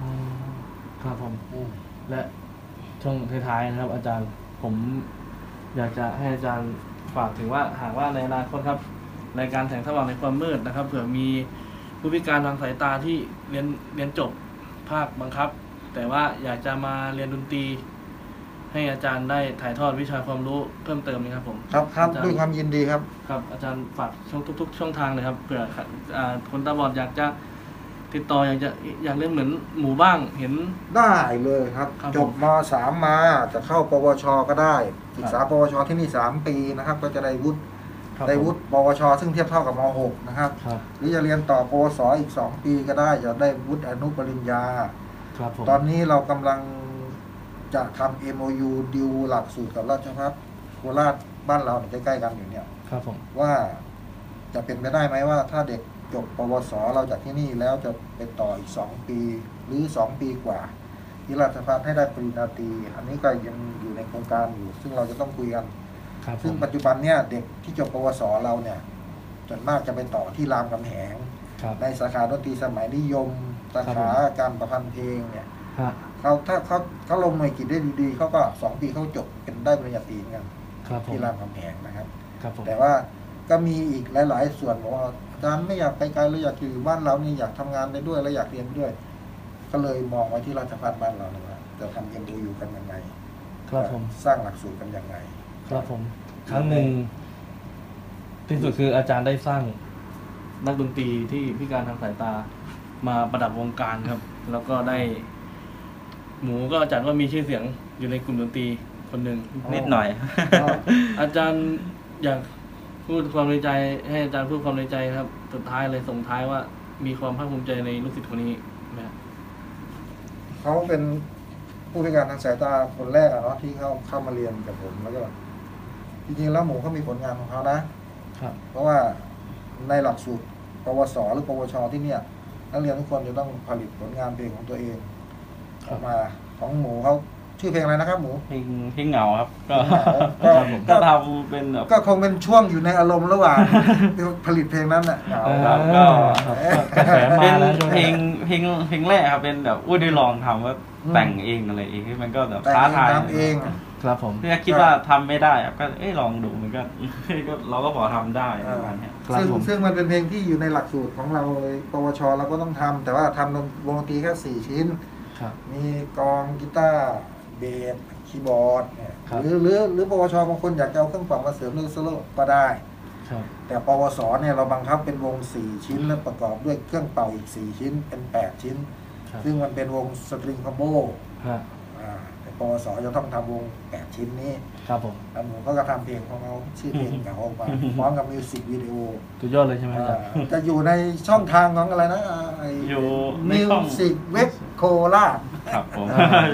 อืมครับผมและช่วงท้ายๆนะครับ อาจารย์ผมอยากจะให้อาจารย์ฝากถึงว่าหากว่าในอนาคตครับ รายการแสงสว่างในความมืดนะครับเผื่อมีผู้พิการทางสายตาที่เรียนเรียนจบภาคบังคับ แต่ว่าอยากจะมาเรียนดนตรี ให้อาจารย์ได้ถ่ายทอดวิชาความรู้เพิ่มเติมนะครับผมครับครับอาจารด้วยความยินดีครับ ครับอาจารย์ฝากช่องทุก ๆ ช่องทางเลยครับเผื่ออ่าคนตาบอดอยากจะติดต่ออยากจะอยากเล่นเหมือนหมูบ้างเห็น ได้เลยครับ ครับจบมสามมาจะเข้าปวชก็ได้ ศึกษาปวชที่นี่สามปีนะครับ ก็จะได้วุฒิ ครับได้วุฒิปวช ซึ่งเทียบเท่ากับมหกนะครับ ครับหรือจะเรียนต่อปวสอีกสองปีก็ได้จะได้วุฒิอนุปริญญา ครับผมตอนนี้เรากำลังจะทำ MOU ดิวหลักสูตรกับราชภัฏโคราชบ้านเราเนี่ยใกล้ๆกันอยู่เนี่ย ครับผม ว่าจะเป็นไปได้ไหมว่า ถ้าเด็กจบปวสเราจากที่นี่แล้วจะไปต่ออีกสองปีหรือสองปีกว่า ที่ราชภัฏให้ได้ปริญญาตรีอันนี้ก็ยังอยู่ในโครงการอยู่ ซึ่งเราจะต้องคุยกัน ครับผซึ่งมปัจจุบันเนี่ยเด็กที่จบปวสเราเนี่ยส่วนมากจะไปต่อที่รามคำแหง ครับ ในสาขาดนตรีสมัยนิยม สาขาการประพันธ์เพลงเนี่ยฮะเขาถ้าเขาเขาลงหน่วยกิจได้ดีๆเขาก็สองปีเขาจบเป็นได้ปริญญาตรีเหมือนกันครับผมที่รามคำแหงนะครับ ครับผม แต่ว่าก็มีอีกหลาย ๆ ส่วนบอกว่าอาจารย์ไม่อยากไปไกลเลยอยากอยู่บ้านเรานี่อยากทำงานได้ด้วยและอยากเรียนด้วย ก็เลยมองไว้ที่ราชภัฏบ้านเราเลยว่าจะทำเอ็มดูอยู่กันยังไงครับผม สร้างหลักสูตรกันยังไง ครับผม ครั้งหนึ่งที่สุดคืออาจารย์ได้สร้างนักดนตรีที่พิการทางสายตามาประดับวงการครับ แล้วก็ได้ หมูก็อาจารย์ว่ามีชื่อเสียงอยู่ในกลุ่มดนตรีคนหนึ่งนิดหน่อยอาจารย์อยากพูดความในใจ ให้อาจารย์พูดความในใจครับ สุดท้ายเลยส่งท้ายว่า มีความภาคภูมิใจในลูกศิษย์คนนี้ไหมครับเขาเป็นผู้พิการทางสายตาคนแรกอะเนาะที่เขาเข้ามาเรียนกับผมแล้วก็ จริงๆแล้วหมูเขามีผลงานของเขานะครับ เพราะว่าในหลักสูตรปวสหรือปวชที่เนี่ย นักเรียนทุกคนจะต้องผลิตผลงานเพลงของตัวเองออกมาของหมูเขาชื่อเพลงอะไรนะครับ หมู เพลงเพลงเหงาครับ ก็ก็ก็ทำเป็นแบบ ก็คงเป็นช่วงอยู่ในอารมณ์ระหว่าง ผลิตเพลงนั้นน่ะเหงา ครับก็กระแสมาเป็นแล้วช่วงเพลนี้ งเพลงเพลงแรกครับเป็นแบบอุ้ยได้ลองทำว่าแต่งเองอะไรเองมันก็แบบแต่งท้าทาย ทำเอง ครับผมเพื่อคิดว่าทำไม่ได้ครับก็เอ้ยลองดูมันก็ก็เราก็บอกทำได้ประมาณเนี้ยครับซึ่งผมซึ่งมันเป็นเพลงที่อยู่ในหลักสูตรของเราเลยปวชเราก็ต้องทำแต่ว่าทำวงดนตรีแค่สี่ชิ้นครับมีกลองกีตาร์เบสคีย์บอร์ดเนี่ยครับหรือหรือหรือปวชบางคนอยากจะเอาเครื่องเป่ามาเสริมเรื่องโซโล่ก็ได้ครับแต่ปวสเนี่ยเราบังคับเป็นวง 4 ชิ้นแล้วประกอบด้วยเครื่องเป่าอีก 4 ชิ้นเป็น 8 ชิ้นครับซึ่งมันเป็นวง string combo ฮะอ่าแต่ ปวสจะต้องทำวง8ชิ้นนี้ครับผมแล้วผมก็จะทำเพลงของเขาชื่อเพลงเหงาออกมาพร้อมกับมิวสิกวิดีโอสุดยอดเลยใช่ไหมอาจารย์อ่าจะอยู่ในช่องทางของอะไรนะไอยู่ในมิวช่อง สิกเว็บโคราชครับผม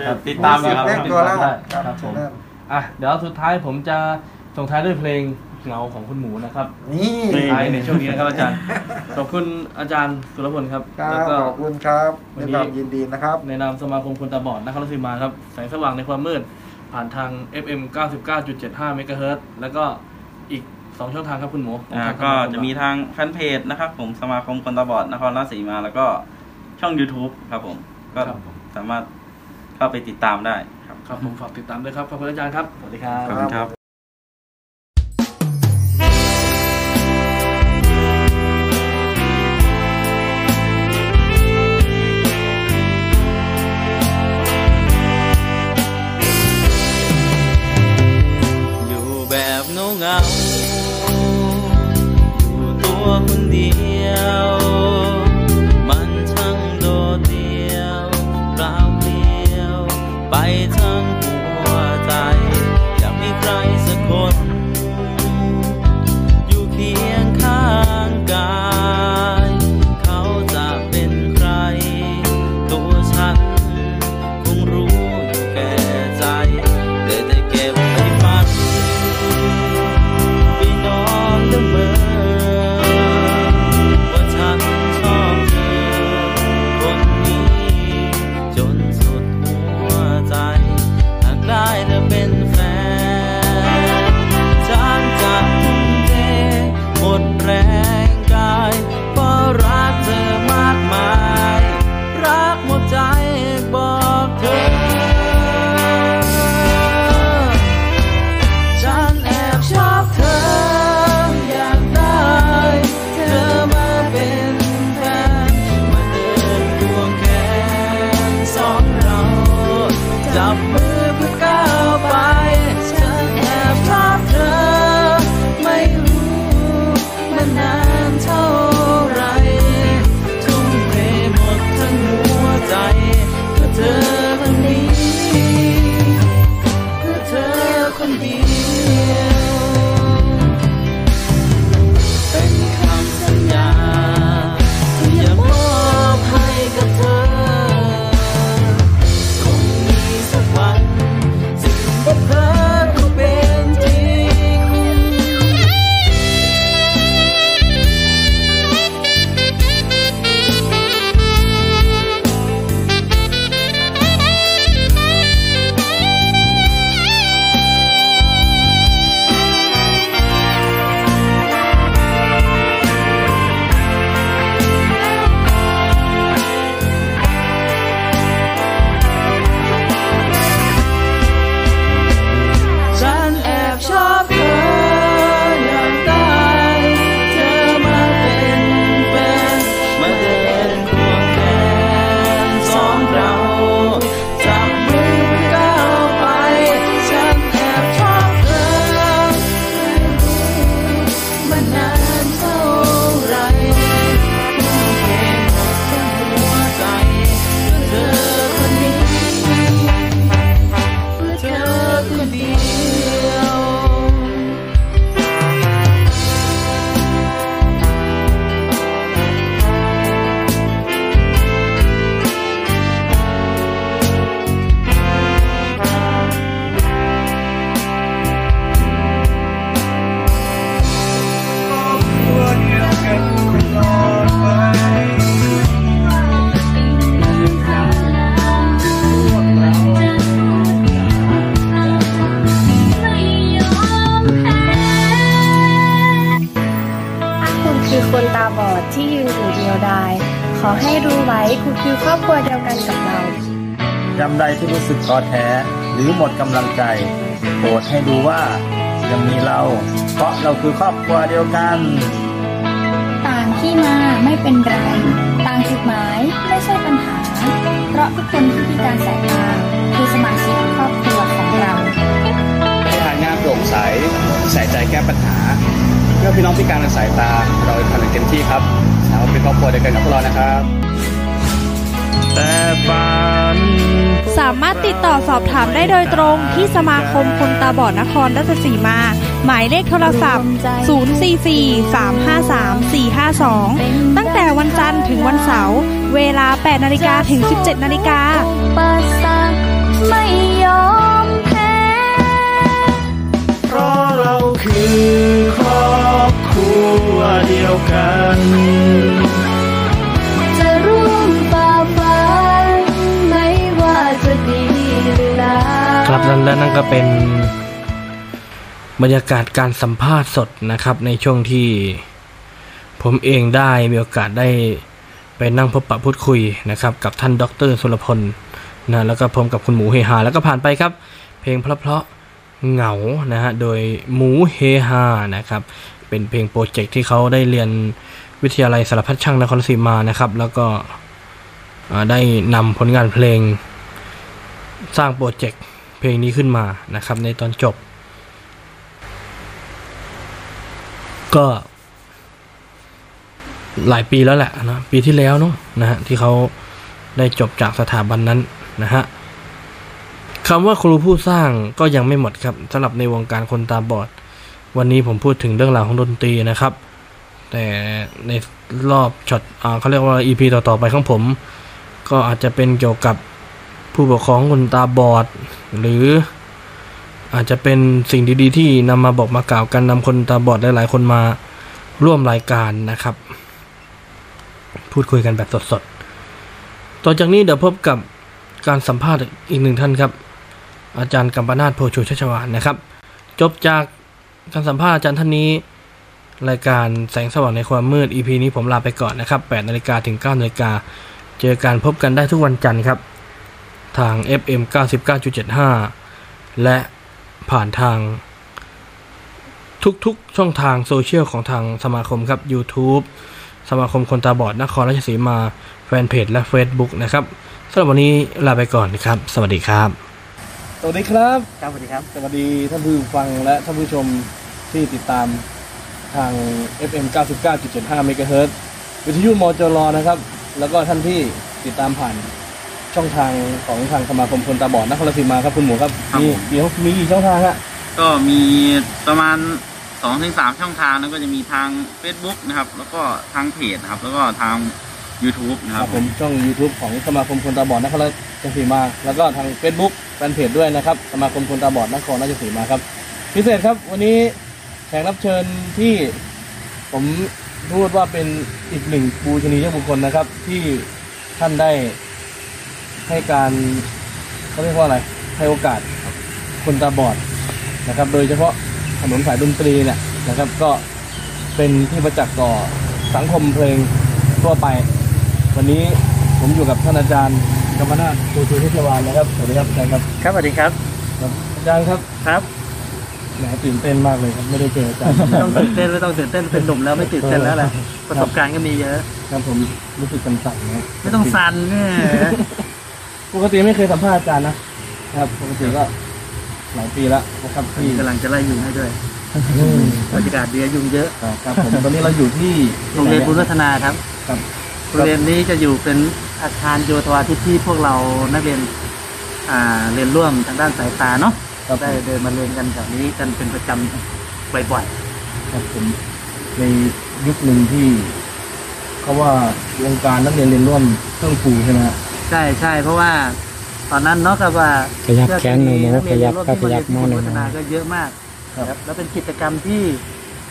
ครับ ติดตามมิวนะสิกครับเว็บโคราชครับผมอะเดี๋ยวสุดท้ายผมจะส่งท้ายด้วยเพลง เหงาของคุณหมูนะครับนี่สุดท้ายในช่วงนี้นะครับอาจารย์ ขอบคุณอาจารย์สุรพลครับครัแล้วบก็ ขอบคุณครับวัด้นวยนี้ ความยินดีนะครับ ในนามสมาคมคนตาบอดนครราชสีมาครับ แสงสว่างในความมืด ผ่านทาง FM 99.75เมกะเฮิรตซ์แล้วก็อีก 2 ช่องทางครับคุณหมูอ่าก็จะมีทางแฟนเพจนะครับ ผมสมาคมคนตาบอดนครราชสีมาแล้วก็ช่อง YouTube ครับผม ก็ครับผมสามารถเข้าไปติดตามได้ครับ ครับผมฝากติดตามด้วยครับ ขอบคุณอาจารย์ครับ สวัสดีครับ ขอบคุณครับ ล่า บอดนครราชสีมา หมายเลขโทรศัพท์ 044-353-452 ตั้งแต่วันจันทร์ถึงวันเสาร์เวลา 8 นาฬิกาถึง 17 นาฬิกาไม่ยอมแพ้เพราะเราคือครอบครัวเดียวกันจะร่วมฝ่าฟันไม่ว่าจะดีหรือร้ายครับและและนั่นก็เป็น บรรยากาศการสัมภาษณ์สดนะครับ ในช่วงที่ผมเองได้มีโอกาสได้ไปนั่งพบปะพูดคุยนะครับ กับท่านดรสุรพลนะแล้วก็พร้อมกับคุณหมูเฮฮาแล้วก็ผ่านไปครับ เพลงเพราะๆเหงานะฮะโดยหมูเฮฮานะครับเป็นเพลงโปรเจกต์ที่เขาได้เรียนวิทยาลัยสารพัดช่างนครศรีมานะครับ แล้วก็ได้นำผลงานเพลงสร้างโปรเจกต์เพลงนี้ขึ้นมานะครับ ในตอนจบ ก็หลายปีแล้วแหละนะปีที่แล้วเนาะนะฮะที่เขาได้จบจากสถาบันนั้นนะฮะคำว่าครูผู้สร้างก็ยังไม่หมดครับสำหรับในวงการคนตาบอด วันนี้ผมพูดถึงเรื่องราวของดนตรีนะครับ แต่ในรอบช็อตอเขาเรียกว่า EP ต่อๆไปของผม ก็อาจจะเป็นเกี่ยวกับผู้ปกครองคนตาบอด หรือ อาจจะเป็นสิ่งดีๆ ที่นำมาบอกมากล่าวกันนำคนตาบอดหลายๆคนมาร่วมรายการนะครับ พูดคุยกันแบบสดๆ ต่อจากนี้เดี๋ยวพบกับการสัมภาษณ์อีกหนึ่งท่านครับ อาจารย์กัมปนาทโพชูชัชวานนะครับ จบจากการสัมภาษณ์อาจารย์ท่านนี้ รายการแสงสว่างในความมืด EP นี้ผมลาไปก่อนนะครับ8นาฬิกาถึง9นาฬิกาเจอกันพบกันได้ทุกวันจันทร์ครับ ทาง FM 99.75 และ ผ่านทาง ทุกๆช่องทางโซเชียลของทางสมาคมครับ YouTube สมาคมคนตาบอดนครราชสีมาแฟนเพจและ Facebook นะครับสำหรับวันนี้ลาไปก่อนนะครับ สวัสดีครับ สวัสดีครับ ครับสวัสดีครับ สวัสดีท่านผู้ฟังและท่านผู้ชมที่ติดตามทาง FM 99.75 MHz วิทยุมจรนะครับ แล้วก็ท่านที่ติดตามผ่าน ช่องทางของทางสมาคมคนตาบอดนครราชสีมาครับคุณหมูครับครับมีผม เดี๋ยวมีกี่ช่องทางฮะก็มีประมาณสองถึงสามช่องทางแล้วก็จะมีทาง Facebook นะครับ แล้วก็ทางเพจนะครับ แล้วก็ทาง YouTube นะคครัรับบผมช่อง YouTube ของสมาคมคนตาบอดนครราชสีมา แล้วก็ทาง Facebook แฟนเพจด้วยนะครับสมาคมคนตาบอดนครราชสีมาครับพิเศษครับวันนี้แขกรับเชิญที่ผมพูดว่าเป็นอีกหนึ่งปูชนียบุคคลนะครับ ที่ท่านได้ ให้การเขาเรียกว่าอะไรให้โอกาสคนตาบอดนะครับ โดยเฉพาะถนนสายดนตรีเนี่ยนะครับ ก็เป็นที่ประจักษ์ต่อสังคมเพลงทั่วไป วันนี้ผมอยู่กับท่านอาจารย์กรรมนาถโูชูเทศวานนะครับสวัสดีครับอาจารย์ครับครับสวัสดีครับครับอาจารย์ครับครับแหมตื่นเต้นมากเลยครับไม่ได้เจออาจารย์ไม่ต้องตื่นเต้นไม่ต้องตื่นเต้นเป็นหนุ่มแล้วไม่ตื่นเต้นแล้วแหละประสบการณ์ก็มีเยอะครับผมรู้สึกสั่นๆนะไม่ต้องซันเนี่ย ปกติไม่เคยสัมภาษณ์อาจารย์นะครับปกติก็หลายปีแล้วนะครับที่กำลังจะไล่ยุงให้ด้วยอืมบรรยากาศเดียยุงเยอะครับผมตอนนี้เราอยู่ที่โรงเรียนบุญวัฒนาครับครับโรงเรียนนี้จะอยู่เป็นอาคารโยธวาทิตที่พวกเรานักเรียนอ่าเรียนร่วมทางด้านสายตาเนาะครับได้เดินมาเรียนกันแบบนี้กันเป็นประจำบ่อยครับผมในยุคหนึ่งที่เขาว่าวงการนักเรียนเรียนร่วมเครื่องฟูใช่ไหมฮะๆ ใช่ใช่เพราะว่า ตอนนั้นเนาะกับว่าขยับแขนหนูหนูนักเรียนขยับเรีนร่วมที่ขยับมาเรียนที่หม้อหนึ่งพัฒนาก็เยอะมากครับแล้วเป็นกิจกรรมที่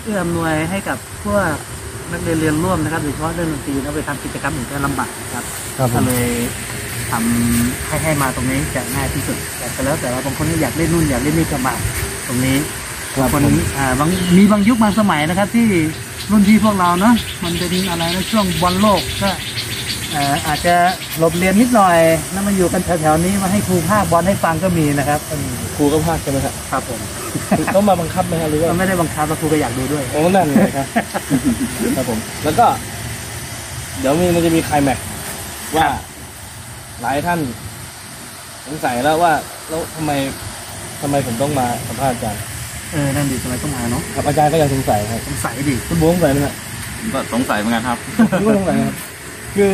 เอื้ออำนวยให้กับพวกนักเรียนเรียนร่วมนะครับโดยเฉพาะเรื่องดนตรีแล้วไปทำกิจกรรมอื่นจะลำบากครับ ครับผก็ม เลยทำให้ให้มาตรงนี้จะง่ายที่สุด แต่ก็แล้วแต่ว่าบางคนก็อยากเล่นนู่นอยากเล่นนี่ก็มาตรงนี้ครับคนผมอ่าบางมีบางยุคบางสมัยนะครับ ที่รุ่นพี่พวกเราเนาะมันเป็นอะไรนะช่วงบอลโลกก็เอ่ออาจจะหลบเรียนนิดหน่อยแล้วมาอยู่กันแถวๆนี้มาให้ครูภาคบอลให้ฟังก็มีนะครับอืมครูก็พากใช่ไหมครับครับผมต้องมาบังคับไหมครับหรือว่าก็ไม่ได้บังคับแล้วครูก็อยากดูด้วยโอ้นั่นเลยครับครับผม แล้วก็ เดี๋ยวมีมันจะมีไคลแม็กซ์ว่า หลายท่านสงสัยแล้วว่าแล้วทำไมทำไมผมต้องมาสัมภาษณ์อาจารย์เออนั่นดีทำไมต้องมาเนาะครับอาจารย์ก็ยังสงสัยครับสงสัยดิคุณบูสงสัยไหมครับผมก็สงสัยเหมือนกันครับผมก็สงสัยครับ คือ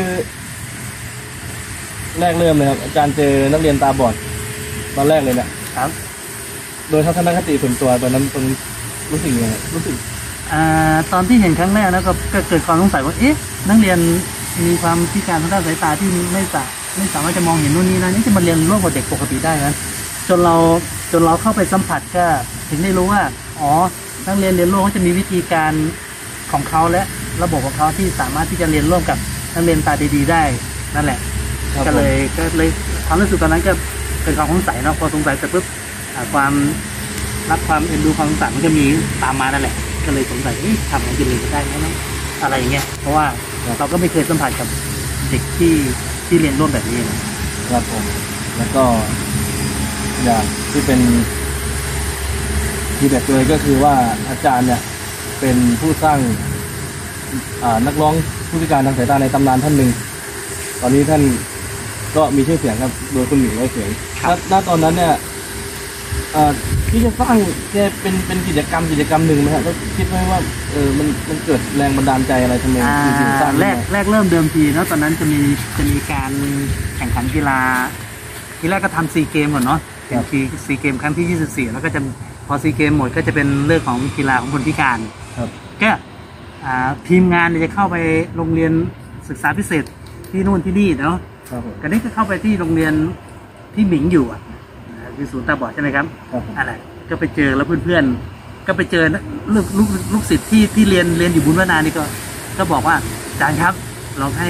แรกเริ่มเลยครับอาจารย์เจอนักเรียนตาบอดตอนแรกเลยเนี่ยครับ โดยทัศนคติส่วนตัวตอนนั้นตรงรู้สึกยังไงรู้สึกอ่าตอนที่เห็นครั้งแรกนะก็ก็เกิดความสงสัยว่าเอ๊ะ นักเรียนมีความพิการทางด้านสายตาที่ไม่สาไม่สามารถจะมองเห็นนู่นนี่นะนี่จะมาเรียนร่วมกับเด็กปกติได้นะจนเราจนเราเข้าไปสัมผัสก็ถึงได้รู้ว่า อ๋อ นักเรียนเรียนร่วมเขาจะมีวิธีการของเขาและระบบของเขาที่สามารถที่จะเรียนร่วมกับ นักเรียนตาดีๆได้นั่นแหละ ครับก็เลยก็เลยความรู้สึกตอนนั้นก็เป็นความสงสัยเนาะพอสงสัยเสร็จปุ๊บอ่าความรักความเอ็นดูความสงสารมันก็มีตามมานั่นแหละ ก็เลยสงสัยเอ๊ะทำไงจะเรียนได้ไหมเนอะอะไรอย่างเงี้ยเพราะว่าเราก็ไม่เคยสัมผัสกับเด็กที่ที่เรียนร่วมแบบนี้นะ ครับผมแล้วก็อย่างที่เป็นทีเด็ดเลยก็คือว่าอาจารย์เนี่ยเป็นผู้สร้างอ่า นักร้องผู้พิการทางสายตาในตำนานท่านหนึ่ง ตอนนี้ท่านก็มีชื่อเสียงครับ โดยคุณหมิวไว้เสียงณณตอนนั้นเนี่ยอ่าที่จะสร้างแกเป็นเป็นกิจกรรมกิจกรรมหนึ่งไหมครับแล้วคิดไหมว่าเออมันมันเกิดแรงบันดาลใจอะไรทำไมอ่าถึงถึงสร้างขึ้นแรมากแรกเริ่มเดิมทีเนาะตอนนั้นจะมีจะมีการแข่งขันกีฬาทีแรกก็ทำซีเกมก่อนเนาะเป็นซีซีเกมครั้งที่ 24 แล้วก็จะพอซีเกมหมดก็จะเป็นเรื่องของกีฬาของคนพิการครับก็อ่า ทีมงานเนี่ยจะเข้าไปโรงเรียนศึกษาพิเศษที่นู่นที่นี่เนาะครับผมก็ได้ก็เข้าไปที่โรงเรียนที่หมิงอยู่อะอ่าคือศูนย์ตาบอดใช่ไหมครับครับผมอะไรก็ไปเจอแล้วเพื่อนๆก็ไปเจอลูกลูกลูกศิษย์ที่ที่เรียนเรียนอยู่บุญวนานี่ก็ ก็บอกว่าอาจารย์ครับลองให้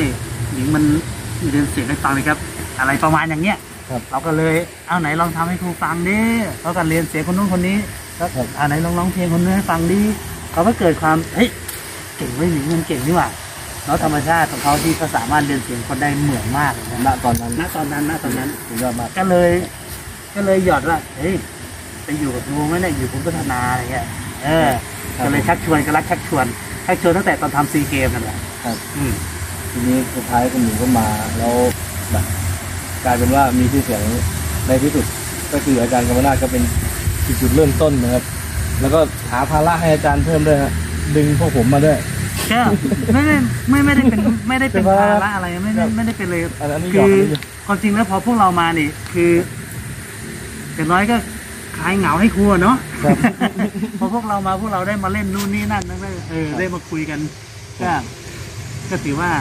หญิงมันเรียนเสียงให้ฟังเลยครับ อะไรประมาณอย่างเงี้ยครับเราก็เลยเอาไหนลองทำให้ครูฟังดิเขาก็เรียนเสียงคนนู้นคนนี้แล้วเอาไหนลองร้องเพลงคนนู้นให้ฟังดิเขาก็เกิดความเฮ้ย เก่งไว้ยหญิงมันเก่งนี่หว่าแล้วธรรมชาติของเขาที่เขาสามารถเรียนเสียงคนได้เหมือนมากเลยนะณตอนนั้นณตอนนั้นณตอนนั้นสุดยอดมากก็เลย ก็เลยหยอดว่าเฮ้ยไปอยู่กับลุงไหมเนี่ยอยู่พุทธพัฒนาอะไรเงี้ยเออครับก็เลยชักชวนก็รักชักชวนชักชวนตั้งแต่ตอนทำซีเกมนั่นแหละครับอืมทีนี้สุดท้ายคุณหมิวก็มาแล้วแบบกลายเป็นว่ามีชื่อเสียงในที่สุด ก็คืออาจารย์กรรมนาถก็เป็นจุดเริ่มต้นนะครับ แล้วก็หาภาระให้อาจารย์เพิ่มด้วยฮะ ดึงพวกผมมาด้วย ก็ไม่ได้ไม่ไม่ได้เป็นไม่ได้เป็นเป็นภาระภาระอะไรไม่ได้ไม่ได้เป็นเลยอันอันนี้หยคืออกนิดนึงความจริงแล้วพอพวกเรามานี่ คืออย่างน้อยก็คลายเหงาให้ครูอะเนาะครับ พอพวกเรามาพวกเราได้มาเล่นนู่นนี่นั่นนั่นก็เออได้มาคุยกันก็ก็ถือว่า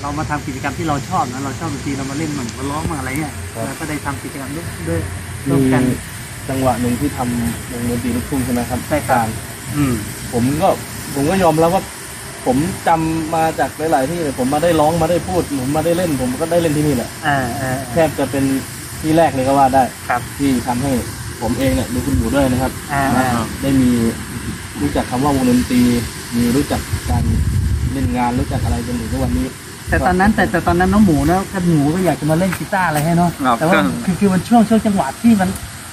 เรามาทำกิจกรรมที่เราชอบนะเราชอบดนตรีเรามาเล่นมันมาร้องมาอะไรเงี้ยครับ แล้วก็ได้ทำกิจกรรมด้วยด้วยร่วมมีกัน จังหวะหนึ่งที่ทำวงดนตรีลูกทุ่งใช่ไหมครับใช่ครับกลางอืม ผมก็ผมก็ยอมรับว่า ผมจำมาจากหลาย ๆ ที่เลยผมมาได้ร้องมาได้พูดผมมาได้เล่น ผมก็ได้เล่นที่นี่แหละอ่าอ่าแทบจะเป็นที่แรกเลยก็ว่าได้ ครับ ที่ทำให้ผมเองเนี่ยดูคุณอยู่ด้วยนะครับอ่านะอ่า ได้มีรู้จักคำว่าวงดนตรี มีรู้จักการเล่นงานรู้จักอะไรจนถึงทุกวันนี้แต่ตอนนั้นแต่แต่ตอนนั้นน้องหมูนะก็หมูก็อยากจะมาเล่นกีตาร์อะไรให้เนาะครับแต่ว่าก็คือคือมันช่วงช่วงจังหวะที่มัน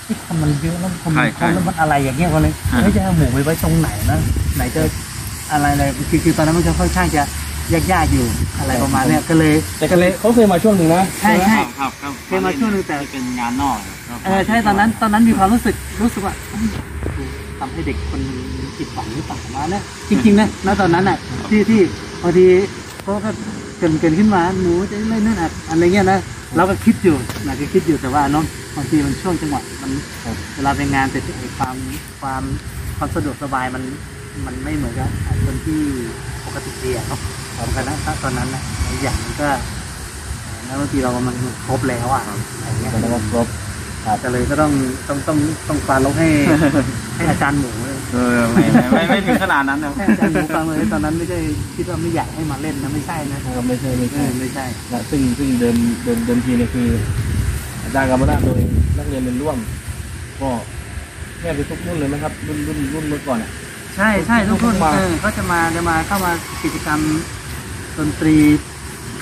ที่คนมันเยอะแล้วคนใช่มันใช่คนแล้วมันอะไรอย่างเงี้ยคนเลยฮะเฮ้ยจะเอาหมูไปไว้ตรงไหนนะไหนจะอะไรอะไรคือคือตอนนั้นมันก็ค่อนข้างจะยากๆอยู่อะไรประมาณเนี้ยก็เลยแต่ก็เลยเขาเคยมาช่วงหนึ่งนะใช่ใช่ครับครับเคยมาช่วงหนึงแต่เป็นงานนอกครับเออใช่ตอนนั้นตอนนั้นมีความรู้สึกรู้สึกว่าอืมทำให้เด็กคนหนึงผิดหวังหรือเปล่ามานะจริงๆนะณตอนนั้นอะที่ที่บางทีเขาก็เกินเกินขึ้นมาหนูจะเล่นนั่นอะอะไรเงี้ยนะเราก็คิดอยู่นะก็คิดอยู่แต่ว่าเน้อง บางทีมันช่วงจังหวะมันเวลาไปงานแต่ไอ้ความความความสะดวกสบายมันมันไม่เหมือนกับคนที่ปกติดีอะเนาะของกันนะตอนนั้นนะอีกอย่างมันก็แล้วบางทีเรามันครบแล้วอะอะไรเงี้ยแต่ว่าครบครับก็เลยก็ต้องต้องต้องต้องฟาลงให้ให้อาจารย์หมูเลยเออไม่ไม่ไม่ไม่ถึงขนาดนั้นนะให้อาจารย์หมูฟังเลยตอนนั้นไม่ใช่คิดว่าไม่อยากให้มาเล่นนะไม่ใช่นะเออไม่ใช่ไม่เอใช่อไม่ใช่นะซึ่งซึ่งเดิมเดิมเดิมทีเนี่ยคืออา จารย์กรรมนาถโดยนักเรียนเรียนร่วม ก็แทบจะทุกรุ่นเลยไหมครับ รุ่นรุ่นรุ่นเมื่อก่อนอะ ใช่ใช่ทุกคนมาเออเขาจะมาจะมาเข้ามากิจกรรมดนตรี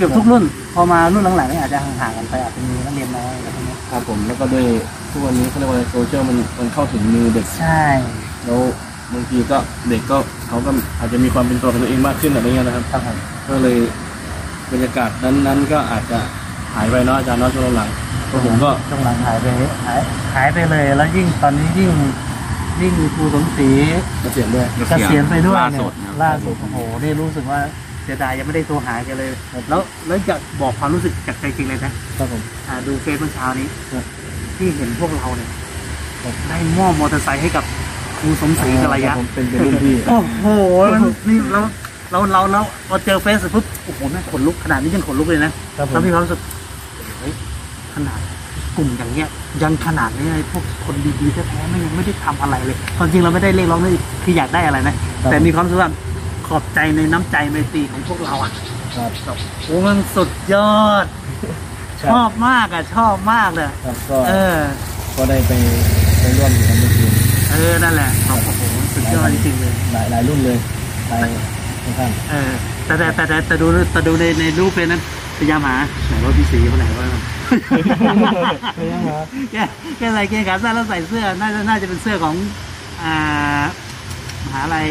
คกือบทุกรุ่น พอมารุ่นหลังๆนี่อาจจะห่างๆกันไปอาจจะมีนักเรียนน้อยอะไรพวกนี้ครับผมแล้วก็ด้วยทุกวันนี้เขาเรียกว่าโซเชียลมันมันเข้าถึงมือเด็กใช่แล้วบางทีก็เด็กก็เขาก็อาจจะมีความเป็นตัวของตัวเองมากขึ้นอะไรเงี้ยนะครับครับผมก็เลยบรรยากาศนั้นๆ ก็อาจจะ หายไปเนาะอาจารย์เนาะช่วงหลังเพราะผมก็ช่วงหลังหายไปหายหายไปเลย แล้วยิ่งตอนนี้ยิ่งยิ่งครูสมศรีเกษียณด้วยเกษียณไปด้วยล่าเนี่สุยดนะครับล่าสุดโอ้โหนี่รู้สึกว่าเสียดายยังไม่ได้โทรหาแกันเลย แล้วแล้วอยากบอกความรู้สึกจากใจจริงเลยนะครับผมอ่าดูเฟซเมื่อเช้านี้ครับที่เห็นพวกเราเนี่ยได้มอบมอเตอร์ไซค์ให้กับครูสมศรีกัลยะผมเป็นเป็นรุ่นพี่โอ้โหมันนี่เราเราเราเราพอเจอเฟซเสร็จปุ๊บโอ้โหแม่งขนลุกขนาดนี้ยังขนลุกเลยนะครับผมแล้วมีความรู้สึกเฮ้ย ขนาดกลุ่มอย่างเงี้ยยังขนาดนี้เลยพวกคนดีๆแท้ๆไม่ยังไม่ได้ทำอะไรเลยความจริงเราไม่ได้เรียกร้องเลยคืออยากได้อะไรนะแต่มีความรู้สึกว่าขอบใจในน้ำใจในตรีของพวกเราอะครับโอ้มันสุดยอด ชอบมากอะ ชอบมากเลยครับก็เออ ก็ได้ไปไปร่วมกิจกรรมเมื่อคืนเออนั่นแหละโอ้โหสุดยอดจริงๆเลยหลายหลายรุ่นเลยหลายท่านเออแต่แต่แต่แต่แต่ดูแต่ดูในในรูปเป็นนั้น พยายามหาไหนว่าพี่สีคนไหนว่าแกแกใส่เกงขาสั้นแล้วใส่เสื้อน่าจะน่าจะเป็นเสื้อของอ่ามหาลัย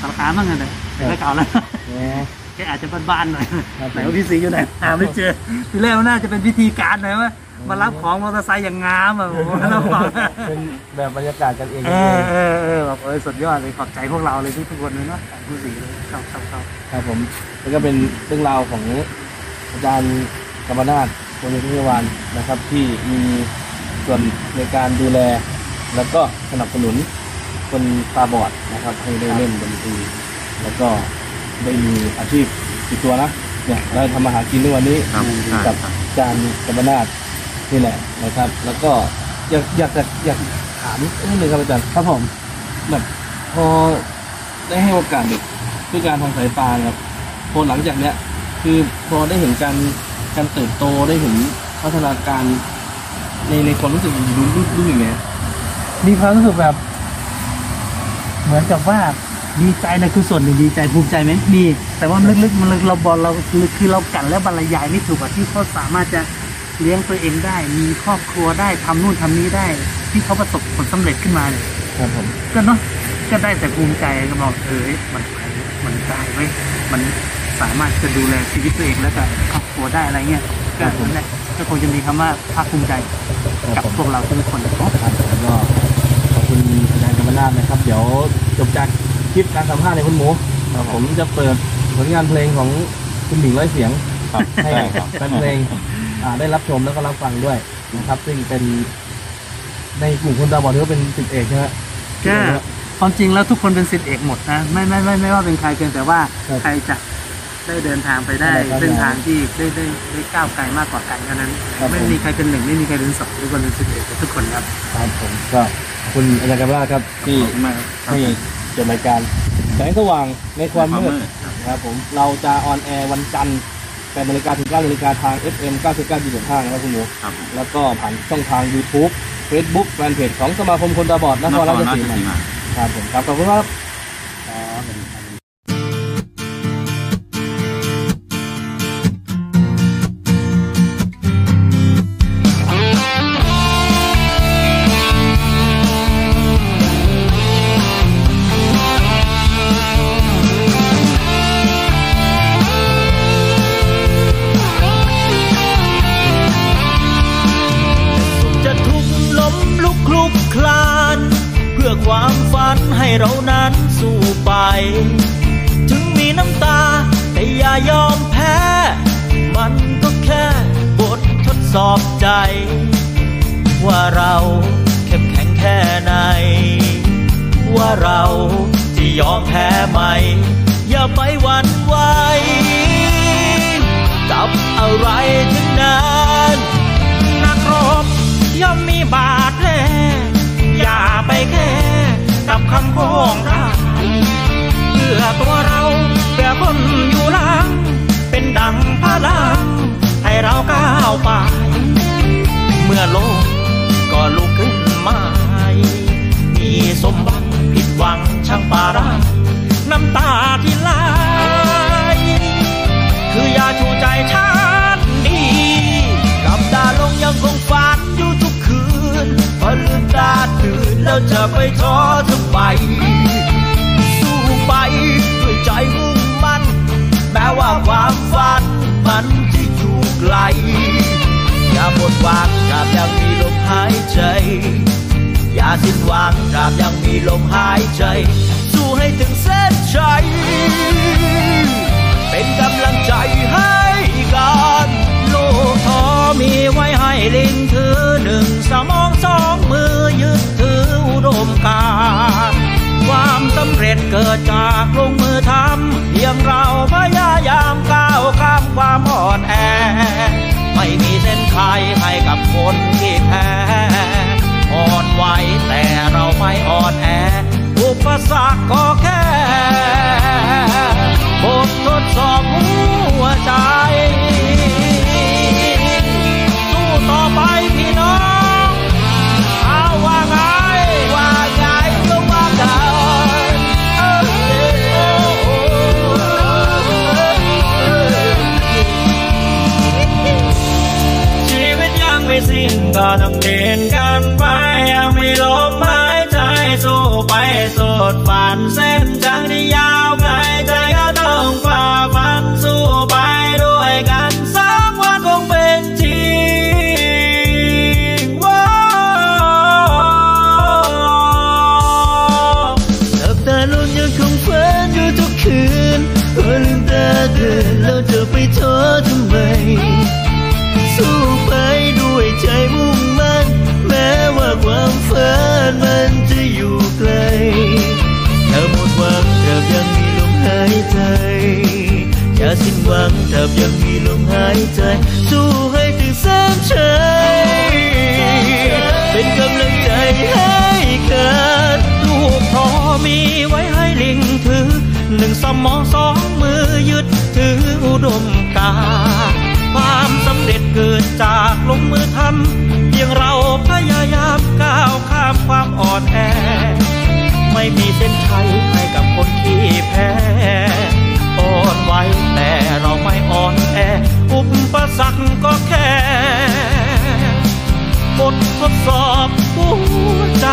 สารคามบ้างกันเลยแต่เก่าแล้วอ๋อแกอาจจะบ้านๆหน่อยครับไหนว่าพี่สีอยู่ไหนหาไม่เจอทีแรกมันน่าจะเป็นพิธีการหน่อยว่ามารับของมอเตอร์ไซค์อย่างงามอะผมมารับของเป็นแบบบรรยากาศกันเองเออเออเออแบบเออสุดยอดเลยขอบใจพวกเราเลยทุกๆคนเลยเนาะผู้สีเลยชอบชอบชอบครับผมแล้วก็เป็นเรื่องราวของ อาจารย์กรรมนาถโรงเรียนพิทวานนะครับ ที่มีส่วนในการดูแล แล้วก็สนับสนุนคนตาบอดนะครับ ให้ได้เล่นดนตรีแล้วก็ได้มีอาชีพติดตัวนะเนี่ยเราทำมาหากินในวันนี้ครับกับ อาจารย์กรรมนาถนี่แหละนะครับ แล้วก็อยากอยากจะอยากถามนิดนึงครับอาจารย์ครับผมแบบพอได้ให้โอกาสเด็กด้วยการทางสายตาครับพอหลังจากเนี้ย คือพอได้เห็นการการเติบโตได้เห็นพัฒนาการในในความรู้สึกรู้รู้รู้อย่างเงี้ยมีความรู้สึกแบบ เหมือนกับว่าดีใจนะคือส่วนหนึ่งดีใจภูมิใจไหมมีแต่ว่าลึกๆมันเราบอลเราคือเรากันและบรรยายไม่ถูกอะที่เขาสามารถจะเลี้ยงตัวเองได้ มีครอบครัวได้ทำนู่นทำนี้ได้ ที่เขาประสบผลสำเร็จขึ้นมาเนี่ยครับผมก็เนาะก็ได้แต่ภูมิใจก็บอกเออมันมันได้เว้ยมัน สามารถจะดูแลชีวิตตัวเองแล้วก็ครอบครัวได้อะไรเงี้ยก็นั่นแหละก็คงจะมีคำว่าภาคภูมิใจกับพวกเราทุกคนครับผมก็ขอบคุณอาจารย์กรรมนาถนะครับ เดี๋ยวจบจากคลิปการสัมภาษณ์ในคุณหมูผมจะเปิดผลงานเพลงของคุณหมิงร้อยเสียงให้แฟนเพลงอ่าได้รับชมแล้วก็รับฟังด้วยนะครับ ซึ่งเป็นในกลุ่มคนตาบอดถือว่าเป็นสิทธิเอกใช่ไหม ก็ความจริงแล้วทุกคนเป็นสิทธิเอกหมดนะไม่ไม่ไม่ไม่ว่าเป็นใครเพียงแต่ว่าครับใครจะ ได้เดินทางไปได้ครับเส้นทางที่ได้ได้ได้ก้าวไกลมากกว่ากันเท่านั้น ครับไม่ผมมีใครเป็นหนึ่งไม่มีใครเป็นสองทุกคนเป็นสิทธิเอกทุกคนครับ ครับผมก็ขอบคุณอาจารย์กำลาครับที่ขอบคุณมากครับให้เกิดรายการแสงสว่างในความมืดความมืดครับผมเราจะออนแอร์วันจันทร์8นาฬิกาถึง9นาฬิกาทาง FM 99.5นะครับคุณหมูครับแล้วก็ผ่านช่องทาง YouTube Facebook แฟนเพจของสมาคมคนตาบอดนครราชสีมาครับผมครับขอบคุณครับันจะอยู่ไกล อย่าหมดหวังตราบยังมีลมหายใจ อย่าสิ้นหวังตราบยังมีลมหายใจ สู้ให้ถึงเส้นชัย เป็นกำลังใจให้กันโลกทอมีไว้ให้ลิงถือหนึ่งสมองสองมือยึดถืออุดมการ ความสำเร็จเกิดจากลงมือทำเพียงเราพยายามก้าวข้ามความอ่อนแอ ไม่มีเส้นชัยให้กับคนที่แพ้อ่อนไหวแต่เราไม่อ่อนแอ อุปสรรคก็แค่บททดสอบหัวใจ สู้ต่อไปพี่น้อง สิ้นก็ต้องเดินกันไปยังมีลมหายใจสู้ไปสุดฝันเส้นทางที่ยา หวับยังมีลมหายใจ สู้ให้ถึงเส้นชัยเป็นกำลังใจให้กันลูกพรอมีไว้ให้ลิงถือ หนึ่งสมองสองมือยึดถืออุดมการความสำเร็จเกิดจากลงมือทำเพียงเราพยายามก้าวข้ามความอ่อนแอ ไม่มีเส้นชัยให้กับ ดสอบหัวใจ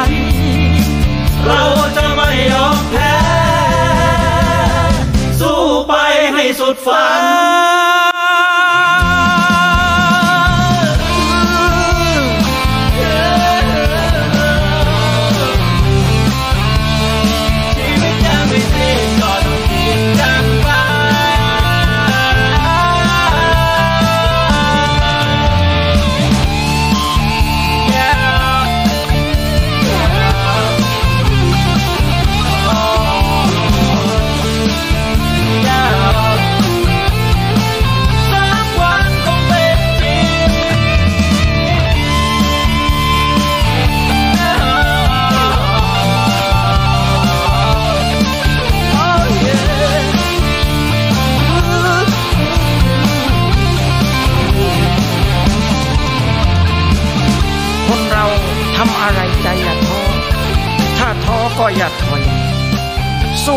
เราจะไม่ยอมแพ้ สู้ไปให้สุดฝัน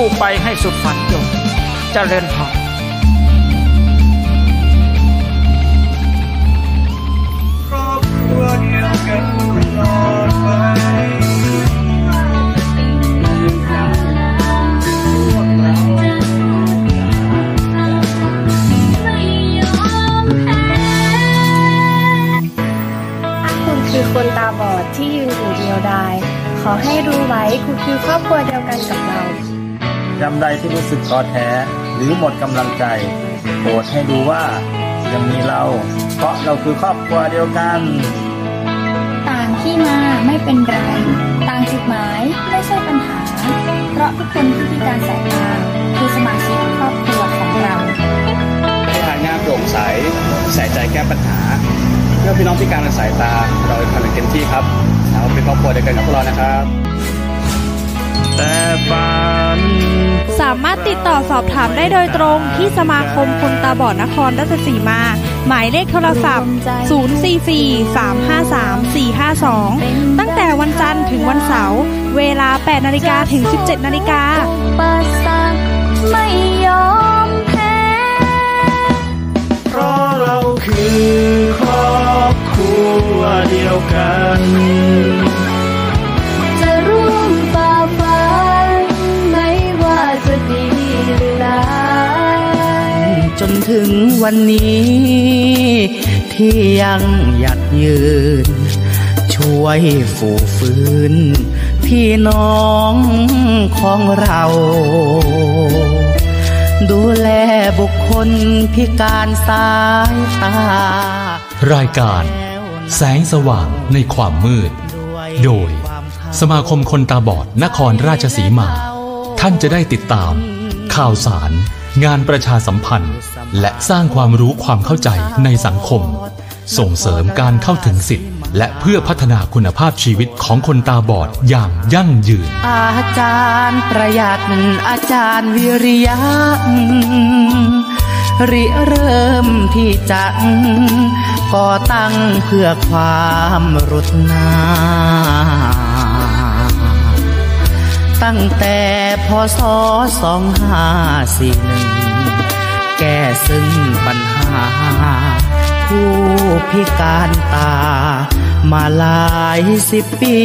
สู้ไปให้สุดฝันจงเจริญพรครอบครัวเดียวกันตลอดไปถ้าคุณคือคนตาบอดที่ยืนอยู่เดียวดาย ขอให้รู้ไว้คุณคือครอบครัวเดียวกันกับเรา ยามใดที่รู้สึกท้อแท้ หรือหมดกำลังใจโปรดให้ดูว่ายังมีเรา เพราะเราคือครอบครัวเดียวกัน ต่างที่มาไม่เป็นไร ต่างจุดหมายไม่ใช่ปัญหา เพราะทุกคนที่พิการสายตาคือสมาชิกครอบครัวของเราบริหารงานโปร่งใสใส่ใจแก้ปัญหาเพื่อพี่น้องพิการทางสายตาเราทำอย่างเต็มที่ครับเราเป็นครอบครัวเดียวกันกับพวกเรานะครับ แต่ฝันสามารถติดต่อสอบถามได้โดยตรงที่สมาคมคนตาบอดนครราชสีมา หมายเลขโทรศัพท์ 044-353-452 ตั้งแต่วันจันทร์ถึงวันเสาร์เวลา 8 นาฬิกาถึง 17 นาฬิกาปสรรคไม่ยอมแพ้ เพราะเราคือครอบครัวเดียวกัน จนถึงวันนี้ ที่ยังหยัดยืน ช่วยฝูฟื้น พี่น้องของเรา ดูแลบุคคลพิการสายตา รายการ แสงสว่างในความมืด โดย สมาคมคนตาบอดนครราชสีมา ท่านจะได้ติดตาม ข่าวสาร งานประชาสัมพันธ์ และสร้างความรู้ความเข้าใจในสังคม ส่งเสริมการเข้าถึงสิทธิและเพื่อพัฒนาคุณภาพชีวิตของคนตาบอดอย่างยั่งยืน อาจารย์ประหยัดอาจารย์วิริยะริเริ่มที่จะก่อตั้งเพื่อความรุดนา ตั้งแต่พศสองห้าสี่หนึ่งแก้ซึ่งปัญหา ผู้พิการตามาหลายสิบปี